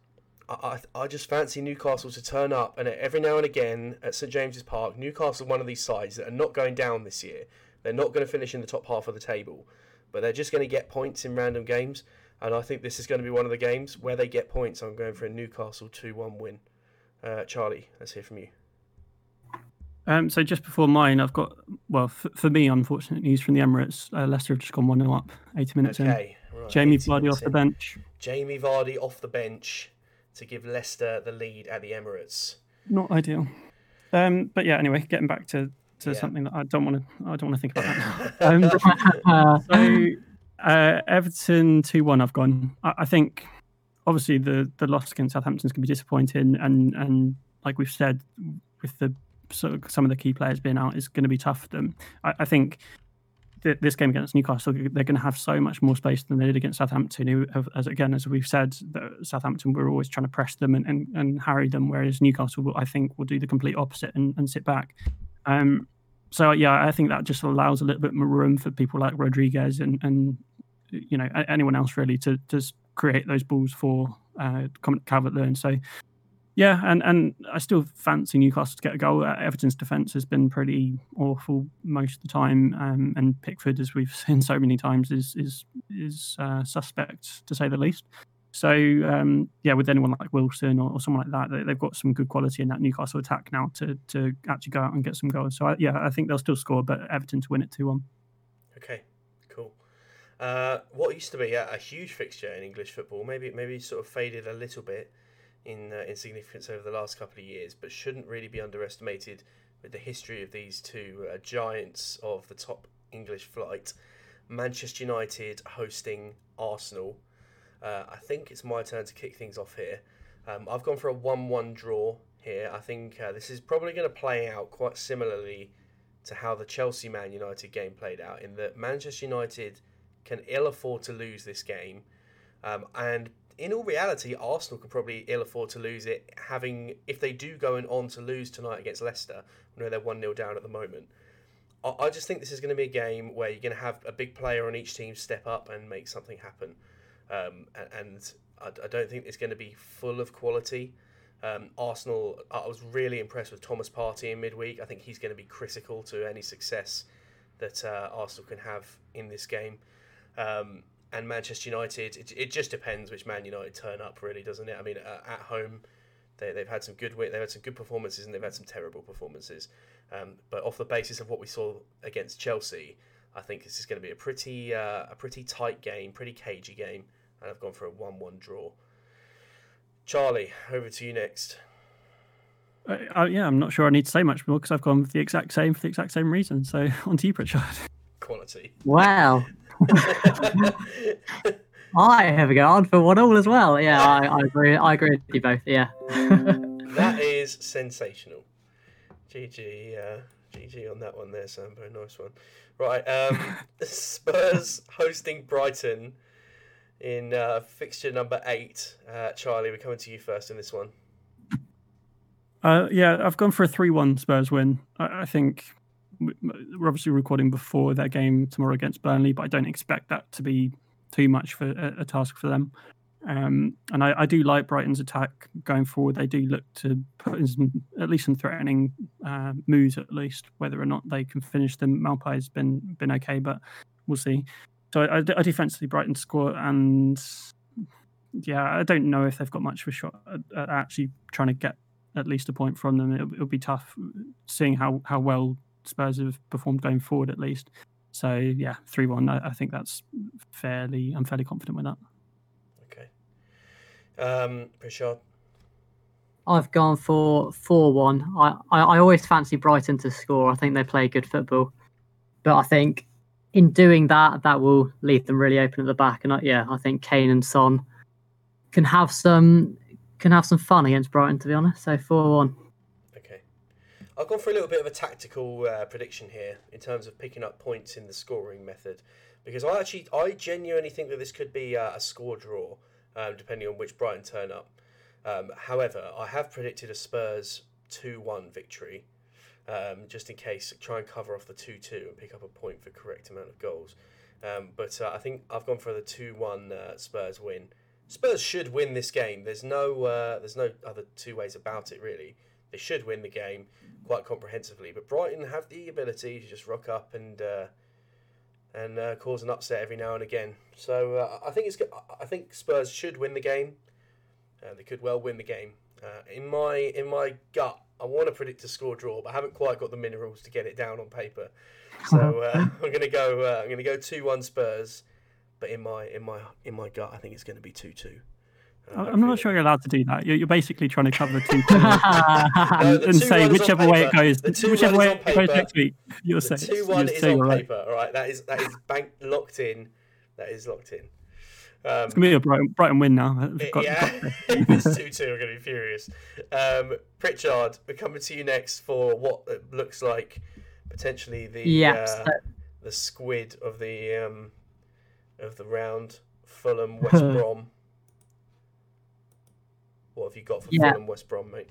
I, I, just fancy Newcastle to turn up and every now and again at St James's Park, Newcastle one of these sides that are not going down this year. They're not going to finish in the top half of the table, but they're just going to get points in random games. And I think this is going to be one of the games where they get points. I'm going for a Newcastle 2 1 win. Uh, Charlie, let's hear from you. Um, so just before mine, I've got well for, for me, unfortunate news from the Emirates. Uh, Leicester have just gone one 0 up, eighty minutes okay, in. Right, Jamie Vardy off in. the bench. Jamie Vardy off the bench to give Leicester the lead at the Emirates. Not ideal. Um, but yeah, anyway, getting back to, to yeah. something that I don't want to I don't want to think about that. um, so uh, Everton two one. I've gone. I, I, think obviously the the loss against Southampton is going to be disappointing, and and like we've said, with the sort of some of the key players being out, is going to be tough for them. I, I think this game against Newcastle, they're going to have so much more space than they did against Southampton. Who, have, as again, as we've said, Southampton were always trying to press them and, and, and harry them, whereas Newcastle, I think, will do the complete opposite and, and sit back. Um, so yeah, I think that just allows a little bit more room for people like Rodriguez and, and you know anyone else really to just create those balls for uh, Calvert Lewin. So yeah, and and I still fancy Newcastle to get a goal. Uh, Everton's defence has been pretty awful most of the time, um, and Pickford, as we've seen so many times, is is is uh, suspect to say the least. So um, yeah, with anyone like Wilson or, or, someone like that, they've got some good quality in that Newcastle attack now to to actually go out and get some goals. So I, yeah, I think they'll still score, but Everton to win it two one. Okay. Uh, what used to be a, a, huge fixture in English football, maybe maybe sort of faded a little bit in uh, in significance over the last couple of years, but shouldn't really be underestimated with the history of these two uh, giants of the top English flight. Manchester United hosting Arsenal. Uh, I think it's my turn to kick things off here. Um, I've gone for a 1 1 draw here. I think uh, this is probably going to play out quite similarly to how the Chelsea Man United game played out, in that Manchester United can ill afford to lose this game. Um, and in all reality, Arsenal can probably ill afford to lose it, having if they do go on to lose tonight against Leicester, I know they're 1 0 down at the moment. I, I just think this is going to be a game where you're going to have a big player on each team step up and make something happen. Um, and, and I, I, don't think it's going to be full of quality. Um, Arsenal, I was really impressed with Thomas Partey in midweek. I think he's going to be critical to any success that uh, Arsenal can have in this game. Um, and Manchester United, it, it just depends which Man United turn up, really, doesn't it? I mean, uh, at home, they, they've had some good they've had some good performances and they've had some terrible performances. Um, but off the basis of what we saw against Chelsea, I think this is going to be a pretty uh, a pretty tight game, pretty cagey game, and I've gone for a one-one draw. Charlie, over to you next. Uh, uh, yeah, I'm not sure I need to say much more because I've gone the exact same for the exact same reason. So on to you, Pritchard. Quality. Wow. I have gone for one all as well. Yeah, I, I agree. I agree with you both. Yeah. that is sensational. GG, uh, GG on that one there, Sambo. Nice one. Right, um, Spurs hosting Brighton in uh, fixture number eight. Uh, Charlie, we're coming to you first in this one. Uh, yeah, I've gone for a 3 1 Spurs win. I, I, think we're obviously recording before their game tomorrow against Burnley, but I don't expect that to be too much for a, a task for them. Um, and I, I, do like Brighton's attack going forward. They do look to put in some, at least some threatening uh, moves, at least whether or not they can finish them. Maupay's been been okay, but we'll see. So I, I, I do fancy Brighton score, and yeah, I don't know if they've got much of a shot at, at actually trying to get at least a point from them. It'll, it'll be tough seeing how how well Spurs have performed going forward, at least. So yeah, three one. I, I, think that's fairly. I'm fairly confident with that. Okay. Um, Pritchard. I've gone for four one. I, I, I always fancy Brighton to score. I think they play good football, but I think in doing that, that will leave them really open at the back. And I, yeah, I think Kane and Son can have some can have some fun against Brighton. To be honest, so four one. I've gone for a little bit of a tactical uh, prediction here in terms of picking up points in the scoring method, because I actually, I genuinely think that this could be a, a score draw, um, depending on which Brighton turn up. Um, however, I have predicted a Spurs two-one victory, um, just in case, try and cover off the two-two and pick up a point for correct amount of goals. Um, but uh, I think I've gone for the two-one uh, Spurs win. Spurs should win this game. There's no, uh, there's no other two ways about it really. They should win the game quite comprehensively. But Brighton have the ability to just rock up and uh, and uh, cause an upset every now and again. So uh, I think it's I think Spurs should win the game. Uh, they could well win the game. Uh, in my in my gut, I want to predict a score draw, but I haven't quite got the minerals to get it down on paper. So uh, I'm going to go. I'm to go two one Spurs. But in my in my in my gut, I think it's going to be two two. I'm not sure you're allowed to do that. You're, you're basically trying to cover the two and, and say whichever way it goes, whichever way it goes next week. You'll say two one is on paper. Right. All right, that is that is bank locked in. That is locked in. Um, it's gonna be a Brighton, Brighton win now. Got, yeah, it's two two. I'm gonna be furious. Um, Pritchard, we're coming to you next for what looks like potentially the yep, uh, the squid of the um, of the round. Fulham, West Brom. What have you got for yeah. Fulham West Brom, mate?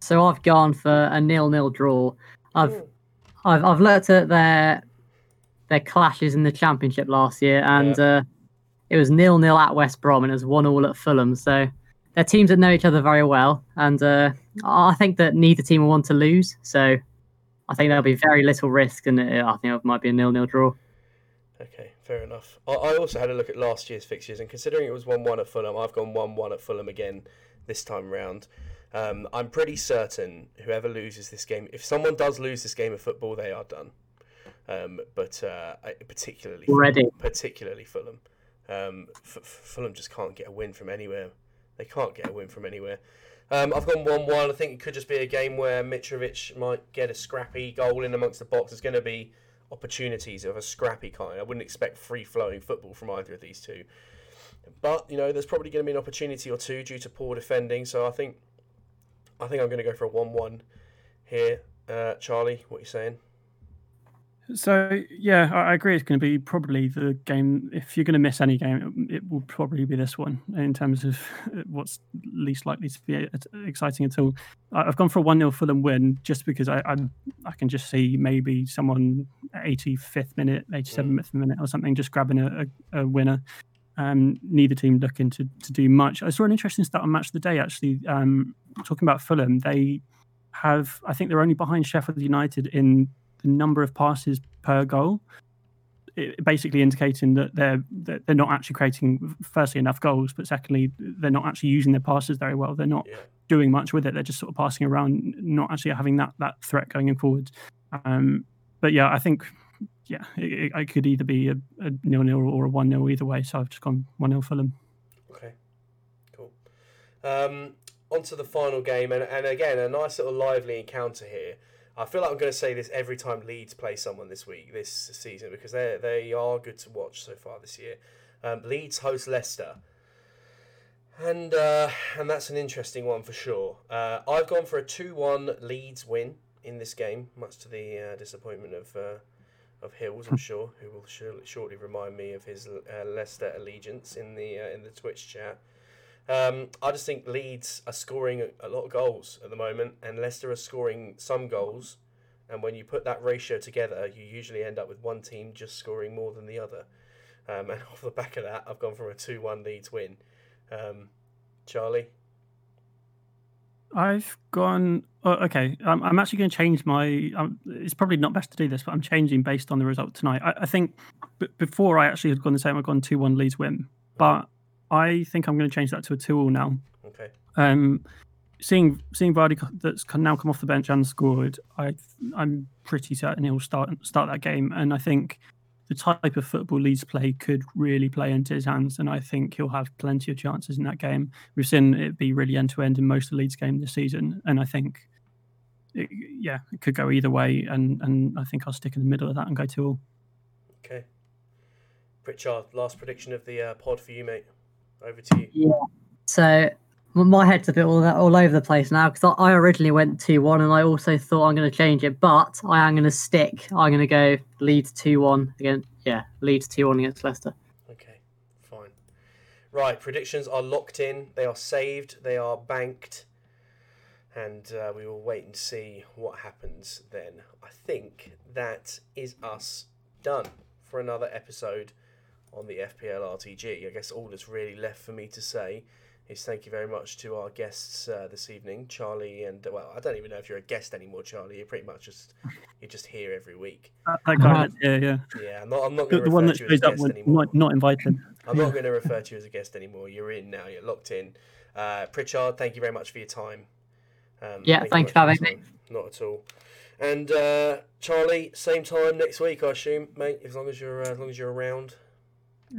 So I've gone for a nil-nil draw. I've Ooh. I've I've looked at their their clashes in the championship last year, and yeah. uh, it was nil-nil at West Brom, and it was one-all at Fulham. So they're teams that know each other very well, and uh, I think that neither team will want to lose. So I think there'll be very little risk, and I think it might be a nil-nil draw. Okay, fair enough. I, I also had a look at last year's fixtures, and considering it was one-one at Fulham, I've gone one-one at Fulham again this time round. Um, I'm pretty certain whoever loses this game, if someone does lose this game of football, they are done. Um, but uh, particularly, particularly Fulham. Um, F- Fulham just can't get a win from anywhere. They can't get a win from anywhere. Um, I've gone one-one. I think it could just be a game where Mitrovic might get a scrappy goal in amongst the box. There's going to be opportunities of a scrappy kind. I wouldn't expect free-flowing football from either of these two. But you know, there's probably going to be an opportunity or two due to poor defending. So I think, I think I'm going to go for a one-one here. Uh, Charlie, what are you saying? So yeah, I agree. It's going to be probably the game. If you're going to miss any game, it will probably be this one in terms of what's least likely to be exciting at all. I've gone for a one 0 Fulham win just because I, I, I can just see maybe someone 85th minute, 87th mm. minute or something just grabbing a, a, a winner. Um, neither team looking to, to do much. I saw an interesting stat on Match of the Day actually, um, talking about Fulham. They have, I think they're only behind Sheffield United in the number of passes per goal. It, basically indicating that they're that they're not actually creating firstly enough goals, but secondly they're not actually using their passes very well. They're not yeah. doing much with it. They're just sort of passing around, not actually having that that threat going forward. Um, but yeah, I think yeah, it, it, could either be a, a nil nil or a one 0 either way. So I've just gone one 0 Fulham. Okay, cool. Um, onto the final game, and, and again, a nice little lively encounter here. I feel like I'm going to say this every time Leeds play someone this week, this season, because they they are good to watch so far this year. Um, Leeds host Leicester, and uh, and that's an interesting one for sure. Uh, I've gone for a two-one Leeds win in this game, much to the uh, disappointment of uh, of Hills, I'm sure, who will surely, shortly remind me of his uh, Leicester allegiance in the uh, in the Twitch chat. Um, I just think Leeds are scoring a lot of goals at the moment, and Leicester are scoring some goals. And when you put that ratio together, you usually end up with one team just scoring more than the other. Um, and off the back of that, I've gone for a 2 1 Leeds win. Um, Charlie? I've gone. Oh, okay, I'm, I'm actually going to change my. Um, it's probably not best to do this, but I'm changing based on the result tonight. I, I think b- before I actually had gone the same, I've gone 2 1 Leeds win. But I think I'm going to change that to a 2 all now. Okay. Um, seeing seeing Vardy that's now come off the bench and scored, I I'm pretty certain he'll start start that game, and I think the type of football Leeds play could really play into his hands, and I think he'll have plenty of chances in that game. We've seen it be really end to end in most of the Leeds' game this season, and I think, it, yeah, it could go either way, and and I think I'll stick in the middle of that and go to all. Okay, Pritchard, last prediction of the uh, pod for you, mate. Over to you. Yeah. So my head's a bit all, all over the place now because I originally went 2 1 and I also thought I'm going to change it, but I am going to stick. I'm going to go Leeds 2 1 again. Yeah, Leeds 2 1 against Leicester. Okay, fine. Right, predictions are locked in, they are saved, they are banked, and uh, we will wait and see what happens then. I think that is us done for another episode on the FPL RTG. I guess all that's really left for me to say is thank you very much to our guests uh, this evening, Charlie, and well, I don't even know if you're a guest anymore, Charlie. You're pretty much just you're just here every week. That guy, yeah, yeah. Yeah, I'm not. I'm not going to refer that to you as a guest anymore. Not, not invited. I'm not going to refer to you as a guest anymore. You're in now. You're locked in. Uh, Pritchard, thank you very much for your time. Um, yeah, thank thanks for having me. Not at all. And uh, Charlie, same time next week, I assume, mate. As long as you're uh, as long as you're around.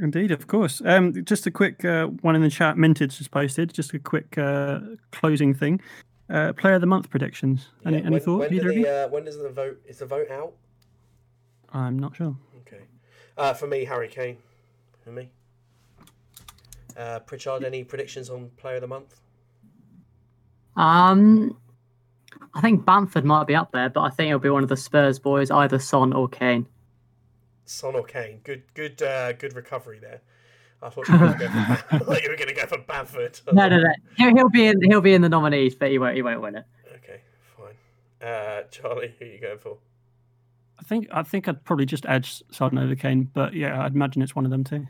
Indeed, of course. Um, just a quick uh, one in the chat. Mintage just posted. Just a quick uh, closing thing. Uh, player of the month predictions. Any, yeah, any when, thoughts? When, the, uh, when does the vote? Is the vote out? I'm not sure. Okay. Uh, for me, Harry Kane. For me. Uh, Pritchard, any predictions on player of the month? Um, I think Bamford might be up there, but I think it'll be one of the Spurs boys, either Son or Kane. Son or Kane. Good, good, uh, good recovery there. I thought you were going to go for Bamford. No, no, no. He'll, he'll, be in. He'll be in the nominees, but he won't. He won't win it. Okay, fine. Uh, Charlie, who are you going for? I think. I think I'd probably just edge Son over Kane, but yeah, I'd imagine it's one of them too.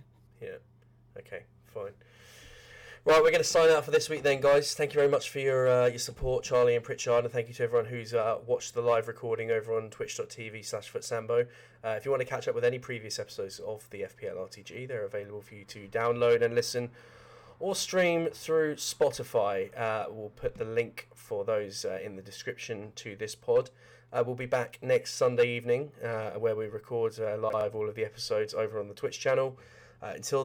Right, we're going to sign out for this week then, guys. Thank you very much for your uh, your support, Charlie and Pritchard, and thank you to everyone who's uh, watched the live recording over on twitch.tv slash footsambo. Uh, if you want to catch up with any previous episodes of the FPL RTG, they're available for you to download and listen or stream through Spotify. Uh, we'll put the link for those uh, in the description to this pod. Uh, we'll be back next Sunday evening where we record live all of the episodes over on the Twitch channel. until